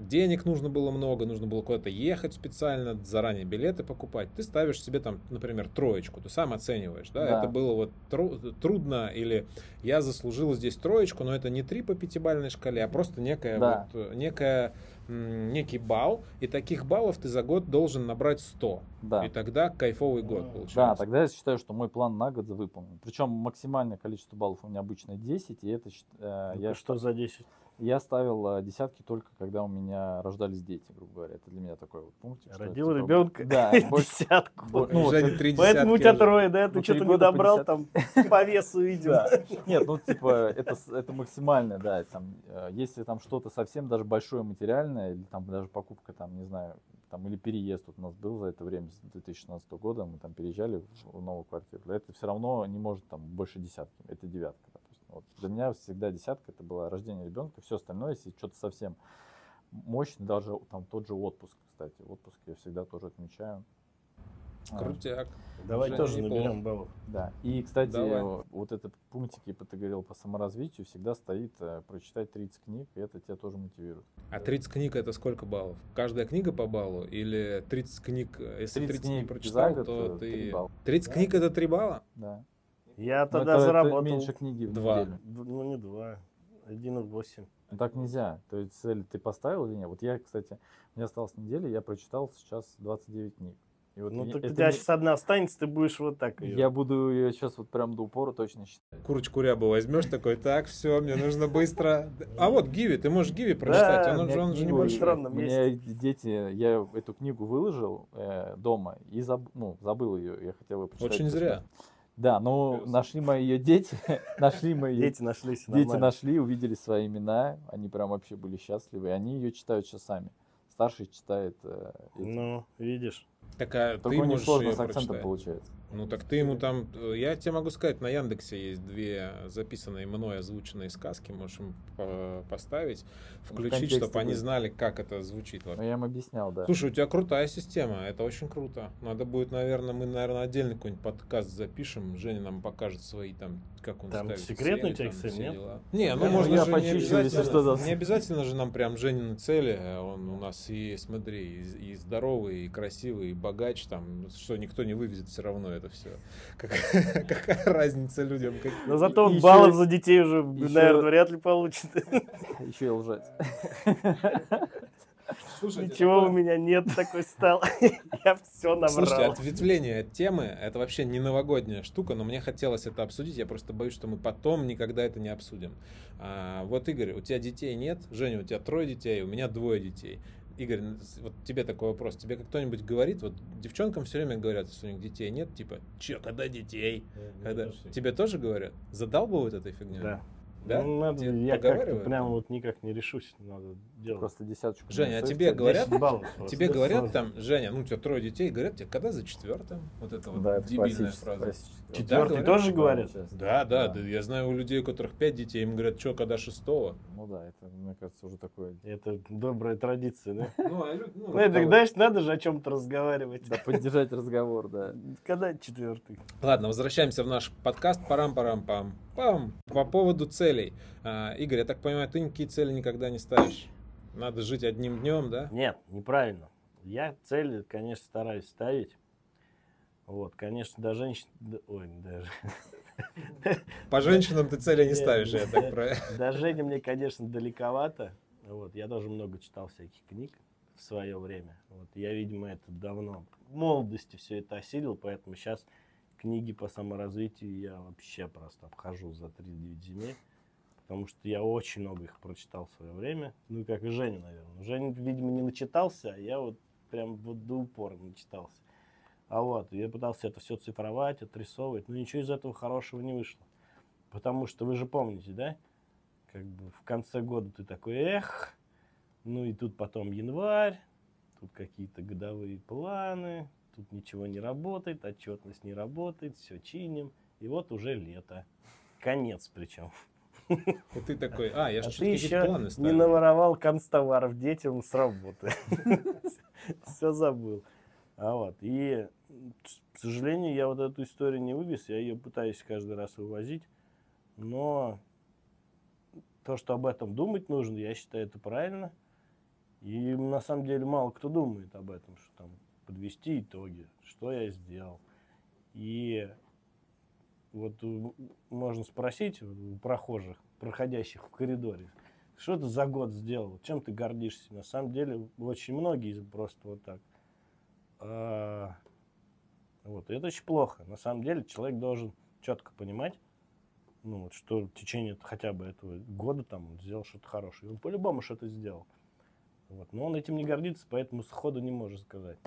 денег нужно было много, нужно было куда-то ехать специально, заранее билеты покупать. Ты ставишь себе там, например, троечку, ты сам оцениваешь, да, Да. это было вот тру- трудно, или я заслужил здесь троечку, но это не три по пятибалльной шкале, а просто некая Да. вот, некая, некий балл, и таких баллов ты за год должен набрать 100. да. И тогда кайфовый год Да, получается. Да, тогда я считаю, что мой план на год выполнен. Причем максимальное количество баллов у меня обычно 10, и это э, я, Ну, что за 10? Я ставил э, десятки только когда у меня рождались дети, грубо говоря. Это для меня такой вот пунктик. что, Родил типа, ребенка (laughs) Да, больше- десятку. бо- Ну, ну, вот Женя это- три Поэтому у тебя трое, да? Ты Ну, что-то три не по добрал, там (laughs) по весу. Да. Нет, ну типа это, с- это максимально, да. Там, э, если там что-то совсем даже большое материальное, или там даже покупка, там, не знаю, там, или переезд вот у нас был за это время, с 2016 года, мы там переезжали в, новую квартиру. Это все равно не может там больше десятки, это девятка. Вот. Для меня всегда десятка это было рождение ребенка, все остальное, если что-то совсем мощное, даже там тот же отпуск, кстати, отпуск я всегда тоже отмечаю. А, Крутяк. Давай тоже неплохо. наберем баллов. да. И, кстати, Давай. вот этот пунктик, типа ты говорил по саморазвитию, всегда стоит э, прочитать 30 книг, и это тебя тоже мотивирует. А 30 книг это сколько баллов? Каждая книга по баллу? Или 30 книг, э, если 30, не книг прочитал, за год, то э, ты... три балла. 30 книг это 3 балла? Да. Я Но тогда это- это заработал. меньше книги в Два. неделю. Ну, не два. Один и восемь. Ну, Так нельзя. То есть цель ты поставил или нет? Вот я, кстати, мне осталось неделя, я прочитал сейчас 29 книг. И вот Ну, я- так у это тебя не- сейчас одна останется, ты будешь вот так ее. Я буду ее сейчас вот прям до упора точно считать. Курочку рябу возьмешь такой, так, все, мне нужно быстро. А вот Гиви, ты можешь Гиви прочитать, Да, он, же- он же небольшой. У меня дети, я эту книгу выложил э, дома и заб- ну, забыл ее, я хотел ее прочитать. Очень зря. Да, но нашли мои ее дети, (laughs) нашли мои Дети нашлись. Дети нашли, увидели свои имена, они прям вообще были счастливы, и они ее читают сейчас сами. Старший читает. э. Ну, видишь. Такая, Только ты у них можешь сложно с акцентом прочитать. получается. Ну так ты ему там, э, я тебе могу сказать, на Яндексе есть две записанные мной озвученные сказки, можешь им по- поставить, включить, чтобы они знали, как это звучит. Ну, я им объяснял, да. Слушай, у тебя крутая система, это очень круто. Надо будет, наверное, мы, наверное, отдельный какой-нибудь подкаст запишем, Женя нам покажет свои там, как он Там ставит секретные цели, там тексты, все нет? дела. Не, ну Я- можно я же не если обязательно, что, да. не обязательно же нам прям Женины цели, э, он у нас и, смотри, и, и здоровый, и красивый, и богач, там, что никто не вывезет все равно это все. Какая, (laughs) какая разница людям? как- Но зато он баллов за детей уже, ещё- наверное, вряд ли получит. (laughs) Еще и лжец. Слушайте, Ничего такое- у меня нет, такой стал. (laughs) Я все Слушайте, набрал. ответвление от темы это вообще не новогодняя штука, но мне хотелось это обсудить. Я просто боюсь, что мы потом никогда это не обсудим. А, вот, Игорь, у тебя детей нет, Женя, у тебя трое детей, у меня двое детей. Игорь, н- с- вот тебе такой вопрос. Тебе как кто-нибудь говорит, вот девчонкам все время говорят, если у них детей нет, типа, че, когда детей? Когда... Тебе тоже говорят? Задалбывают этой фигней? Да. Да? Ну, надо, Тебе я как-то прям вот никак не решусь, надо делать. Просто десяточку. Женя, а тебе говорят? 10 баллов просто. Тебе Да, говорят там, Женя, ну у тебя трое детей, говорят тебе, когда за четвертым? Вот это вот Да, дебильная фраза. Четвертый говорят? тоже Да, говорят? Да, да, Да. да, я знаю у людей, у которых пять детей, им говорят, что, когда шестого? Ну да, это, мне кажется, уже такое. Это добрая традиция, да? Ну, а ну, Ну, это, знаешь, надо же о чем-то разговаривать. Да, поддержать разговор, да. Когда четвертый? Ладно, возвращаемся в наш подкаст. Парам-парам-пам. Пам. По поводу целей. А, Игорь, я так понимаю, ты никакие цели никогда не ставишь. Надо жить одним днем, да? Нет, неправильно. Я цели, конечно, стараюсь ставить. Вот, конечно, до женщин... Ой, даже... По женщинам ты цели не ставишь, я так про... До Жени мне, конечно, далековато. Вот, я тоже много читал всяких книг в свое время. Вот, я, видимо, это давно в молодости все это осилил, поэтому сейчас книги по саморазвитию я вообще просто обхожу за 3-9 земель. Потому что я очень много их прочитал в свое время. Ну, как и Женя, наверное. Женя, видимо, не начитался, а я вот прям вот до упора начитался. А вот, я пытался это все цифровать, отрисовывать, но ничего из этого хорошего не вышло. Потому что вы же помните, да? Как бы в конце года ты такой, эх, ну и тут потом январь, тут какие-то годовые планы, тут ничего не работает, отчетность не работает, все чиним, и вот уже лето. Конец причем. И ты такой, а, я А же ты что-то какие-то еще планы не наворовал констоваров детям с работы. Все забыл. А вот. И, к сожалению, я вот эту историю не вывез. Я ее пытаюсь каждый раз вывозить. Но то, что об этом думать нужно, я считаю, это правильно. И на самом деле мало кто думает об этом, что там подвести итоги, что я сделал. И вот у- можно спросить у прохожих, проходящих в коридоре, что ты за год сделал, чем ты гордишься? На самом деле очень многие просто вот так. А, вот, это очень плохо. На самом деле человек должен четко понимать, ну, вот, что в течение хотя бы этого года там он сделал что-то хорошее. Он по-любому что-то сделал. Вот. Но он этим не гордится, поэтому сходу не может сказать.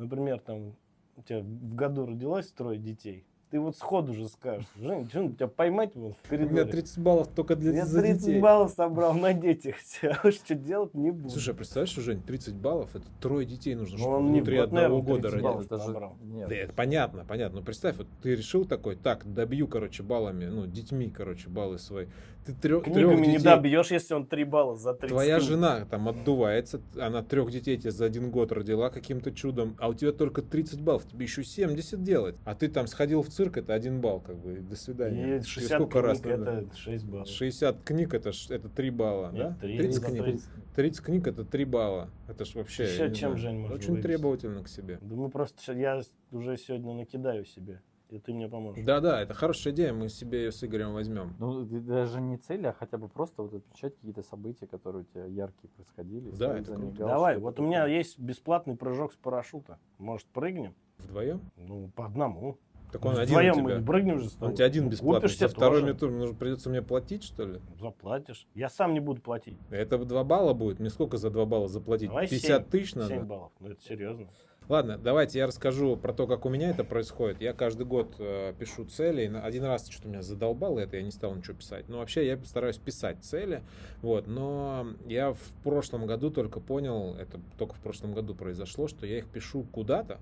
Например, там у тебя в году родилось трое детей, ты вот сходу же скажешь, Жень, что, тебя поймать вот в У меня коридоре? 30 баллов только для Я за 30 детей. баллов собрал на детях, (laughs) а уж что делать не буду. Слушай, а представляешь, что, Жень, 30 баллов, это трое детей нужно, Ну, чтобы он не внутри год, одного наверное, года 30 родить. это же... Нет, Да, это понятно, понятно. Ну, представь, вот ты решил такой, так, добью, короче, баллами, ну, детьми, короче, баллы свои. Ты трех, Книгами не детей, добьешь, если он 3 балла за 30 твоя книг. жена там отдувается, она трех детей тебе за один год родила каким-то чудом, а у тебя только 30 баллов, тебе еще 70 делать. А ты там сходил в цирк, это один балл, как бы, до свидания. И Тебе 60 сколько раз книг надо? это 6 баллов. 60 книг это, это 3 балла, Нет, да? три. 30 За книг. 30. 30 книг это 3 балла. Это ж вообще. Не чем, знаю, Жень, Очень вывести? требовательно к себе. Да мы просто, я уже сегодня накидаю себе, и ты мне поможешь. Да-да, это хорошая идея, мы себе ее с Игорем возьмем. Ну, даже не цели, а хотя бы просто вот отмечать какие-то события, которые у тебя яркие происходили. Да, это круто. Давай, вот у меня есть бесплатный прыжок с парашюта. Может, прыгнем? Вдвоем? Ну, по одному. Так он один Вдвоем у мы тебя. не прыгнем же с Он тобой. тебе один Ну, бесплатный. купишь За себе второй мне тур нужно придется мне платить, что ли? Заплатишь. Я сам не буду платить. Это 2 балла будет? Мне сколько за 2 балла заплатить? Давай 50 семь. тысяч 7 надо? баллов. Ну, это серьезно. Ладно, давайте я расскажу про то, как у меня это происходит. Я каждый год э, пишу цели. Один раз что-то меня задолбало это, я не стал ничего писать. Но вообще я стараюсь писать цели. Вот, но я в прошлом году только понял, это только в прошлом году произошло, что я их пишу куда-то,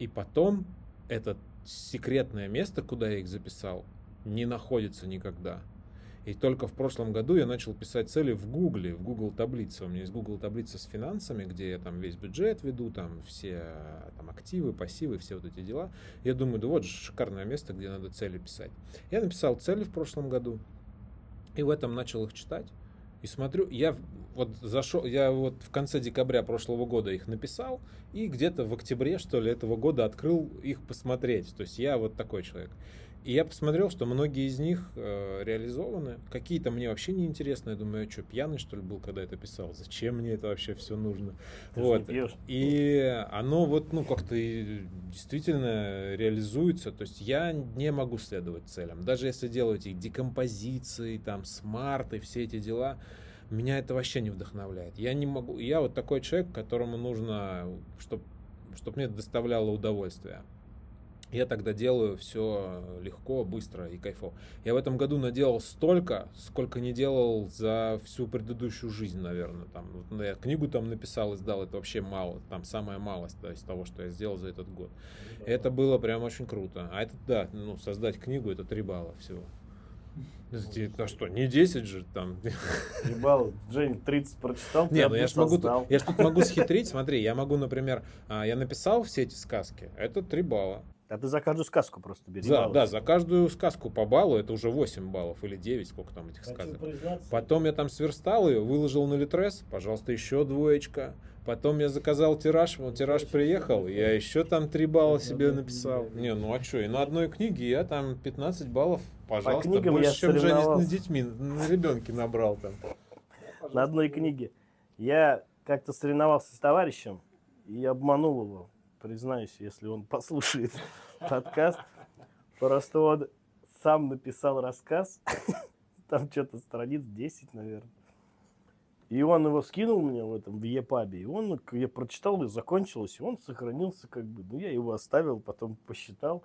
И потом это секретное место, куда я их записал, не находится никогда. И только в прошлом году я начал писать цели в Гугле, в Google таблице. У меня есть Google таблица с финансами, где я там весь бюджет веду, там все там, активы, пассивы, все вот эти дела. Я думаю, да вот же шикарное место, где надо цели писать. Я написал цели в прошлом году, и в этом начал их читать. И смотрю, я вот зашел, я вот в конце декабря прошлого года их написал, и где-то в октябре, что ли, этого года открыл их посмотреть. То есть я вот такой человек. И я посмотрел, что многие из них э, реализованы. Какие-то мне вообще не интересны. Я думаю, я что, пьяный, что ли, был, когда это писал? Зачем мне это вообще все нужно? Ты вот. И оно вот, ну, как-то действительно реализуется. То есть я не могу следовать целям. Даже если делать их декомпозиции, там, смарты, все эти дела, меня это вообще не вдохновляет. Я не могу. Я вот такой человек, которому нужно, чтобы чтоб мне доставляло удовольствие. Я тогда делаю все легко, быстро и кайфово. Я в этом году наделал столько, сколько не делал за всю предыдущую жизнь, наверное. Там, вот, ну, я книгу там написал, издал, это вообще мало, там самая малость да, из того, что я сделал за этот год. Это было прям очень круто. А это, да, ну, создать книгу, это 3 балла всего. (laughs) Это что, не 10 же там. (laughs) Ебал, Жень, 30 прочитал, Не, ну я ж могу, я ж тут могу схитрить, смотри, я могу, например, а, я написал все эти сказки, это 3 балла. А ты за каждую сказку просто бери. За, баллы. да, за каждую сказку по баллу это уже 8 баллов или 9, сколько там этих Хочу сказок. признаться, Потом я там сверстал ее, выложил на Литрес, пожалуйста, еще двоечка. Потом я заказал тираж, вот тираж приехал, я еще там 3 балла себе написал. Не, ну а что, и на одной книге я там 15 баллов, пожалуйста, книгам больше, я чем Женя соревновался. с детьми, на ребенке набрал там. на одной книге. Я как-то соревновался с товарищем и обманул его, признаюсь, если он послушает подкаст. Просто он сам написал рассказ, (laughs) там что-то страниц 10, наверное. И он его скинул мне в этом, в Епабе. И он, я прочитал, и закончилось, и он сохранился как бы. Ну, я его оставил, потом посчитал.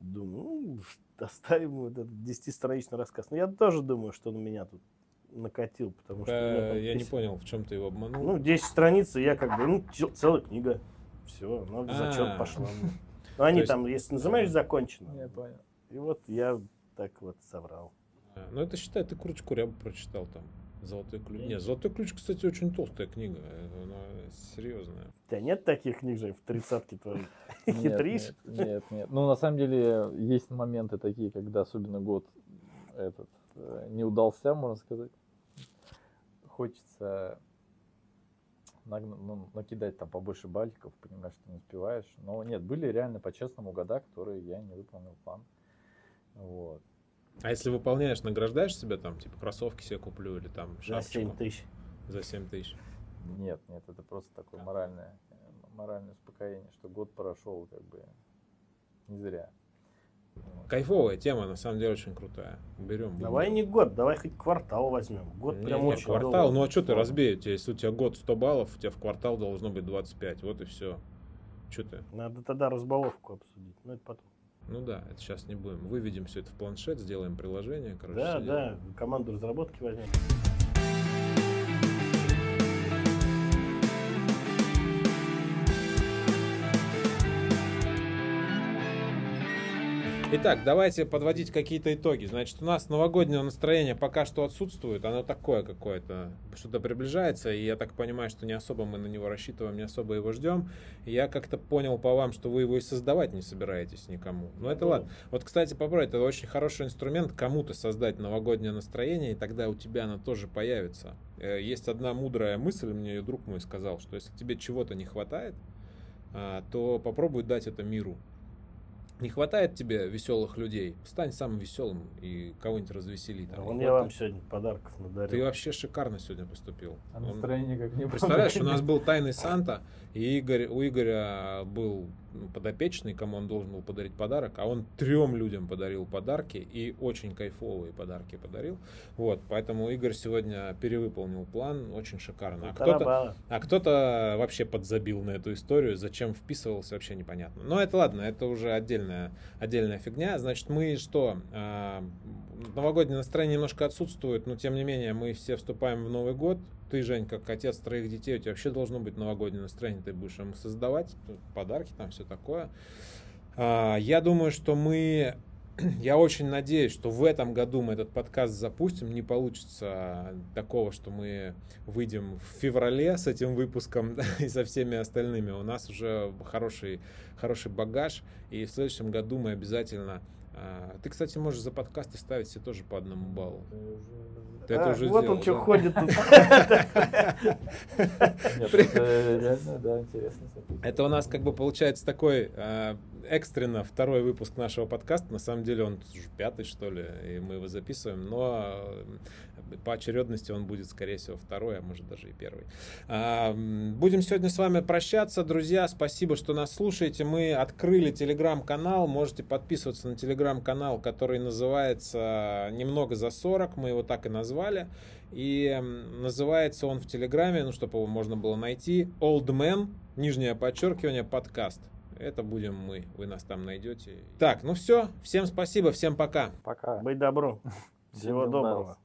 Думаю, ну, (laughs) оставим вот этот 10-страничный рассказ. Но я тоже думаю, что он меня тут накатил, потому что... Э, Я не 10 понял, в чем ты его обманул. Ну, 10 страниц, и я как бы, ну, целая книга. Все, она в А. зачет пошла. (laughs) Ну, они есть- там, если нажимаешь, закончено. Я понял. И вот я так вот соврал. А, Ну, это считай, ты Курочку Рябу прочитал там. Золотой ключ. Нет, Золотой ключ, кстати, очень толстая книга. э, Она серьезная. У тебя нет таких книг же в тридцатке твоей? (laughs) Нет, Хитришь? Нет, нет, нет. Ну, на самом деле, есть моменты такие, когда особенно год этот э, не удался, можно сказать. Хочется ну, накидать там побольше баликов, понимаешь, что не успеваешь. Но нет, были реально по-честному года, которые я не выполнил план. Вот. А если выполняешь, награждаешь себя там, типа кроссовки себе куплю или там За 7 шапочку тысяч. за 7 тысяч? Нет, нет, это просто такое моральное, э, моральное успокоение, что год прошел как бы не зря. Кайфовая тема, на самом деле очень крутая. Берем. Давай не год, давай хоть квартал возьмем. Год Не, прям не, очень квартал, долго. ну а что ты разбей? У тебя, Если у тебя год 100 баллов, у тебя в квартал должно быть 25. Вот и все. Что ты? Надо тогда разбаловку обсудить. Ну, это потом. Ну да, это сейчас не будем. Выведем все это в планшет, сделаем приложение. Короче, Да, да, команду разработки возьмем. Итак, давайте подводить какие-то итоги. Значит, у нас новогоднее настроение пока что отсутствует. Оно такое какое-то, что-то приближается. И я так понимаю, что не особо мы на него рассчитываем, не особо его ждем. И я как-то понял по вам, что вы его и создавать не собираетесь никому. Но это ладно. Вот, кстати, попробуй, это очень хороший инструмент кому-то создать новогоднее настроение, и тогда у тебя оно тоже появится. Э, Есть одна мудрая мысль, мне ее друг мой сказал, что если тебе чего-то не хватает, а, то попробуй дать это миру. Не хватает тебе веселых людей, стань самым веселым и кого-нибудь развесели. там. Вон я вам хватает. сегодня подарков надарил. Ты вообще шикарно сегодня поступил. А Он- настроение как не было. Представляешь, у нас был тайный Санта, и Игорь, у Игоря был подопечный, кому он должен был подарить подарок, а он трем людям подарил подарки и очень кайфовые подарки подарил. Вот, поэтому Игорь сегодня перевыполнил план, очень шикарно. А кто-то, а кто-то вообще подзабил на эту историю, зачем вписывался, вообще непонятно. Но это ладно, это уже отдельная, отдельная фигня. Значит, мы что? а, новогоднее настроение немножко отсутствует, но тем не менее мы все вступаем в Новый год. Ты, Жень, как отец троих детей, у тебя вообще должно быть новогоднее настроение, ты будешь им создавать, подарки там, все такое. А, я думаю, что мы (clears throat) я очень надеюсь, что в этом году мы этот подкаст запустим. Не получится такого, что мы выйдем в феврале с этим выпуском (laughs) и со всеми остальными. У нас уже хороший, хороший багаж. И в следующем году мы обязательно... А, ты, кстати, можешь за подкасты ставить себе тоже по одному баллу. Ты это а, уже вот сделал, он что ходит тут. это реально, да, интересно. Это у нас как бы получается такой а, экстренно второй выпуск нашего подкаста. На самом деле он уже пятый, что ли, и мы его записываем. Но э, по очередности он будет, скорее всего, второй, а может даже и первый. А, будем сегодня с вами прощаться. Друзья, спасибо, что нас слушаете. Мы открыли телеграм-канал. Можете подписываться на телеграм-канал, который называется «Немного за 40». Мы его так и назвали. И называется он в Телеграме, ну, чтобы его можно было найти, Old Man, нижнее подчеркивание, подкаст. Это будем мы. Вы нас там найдете. Так, ну все. Всем спасибо, всем пока. Пока. Быть добру. Всего доброго.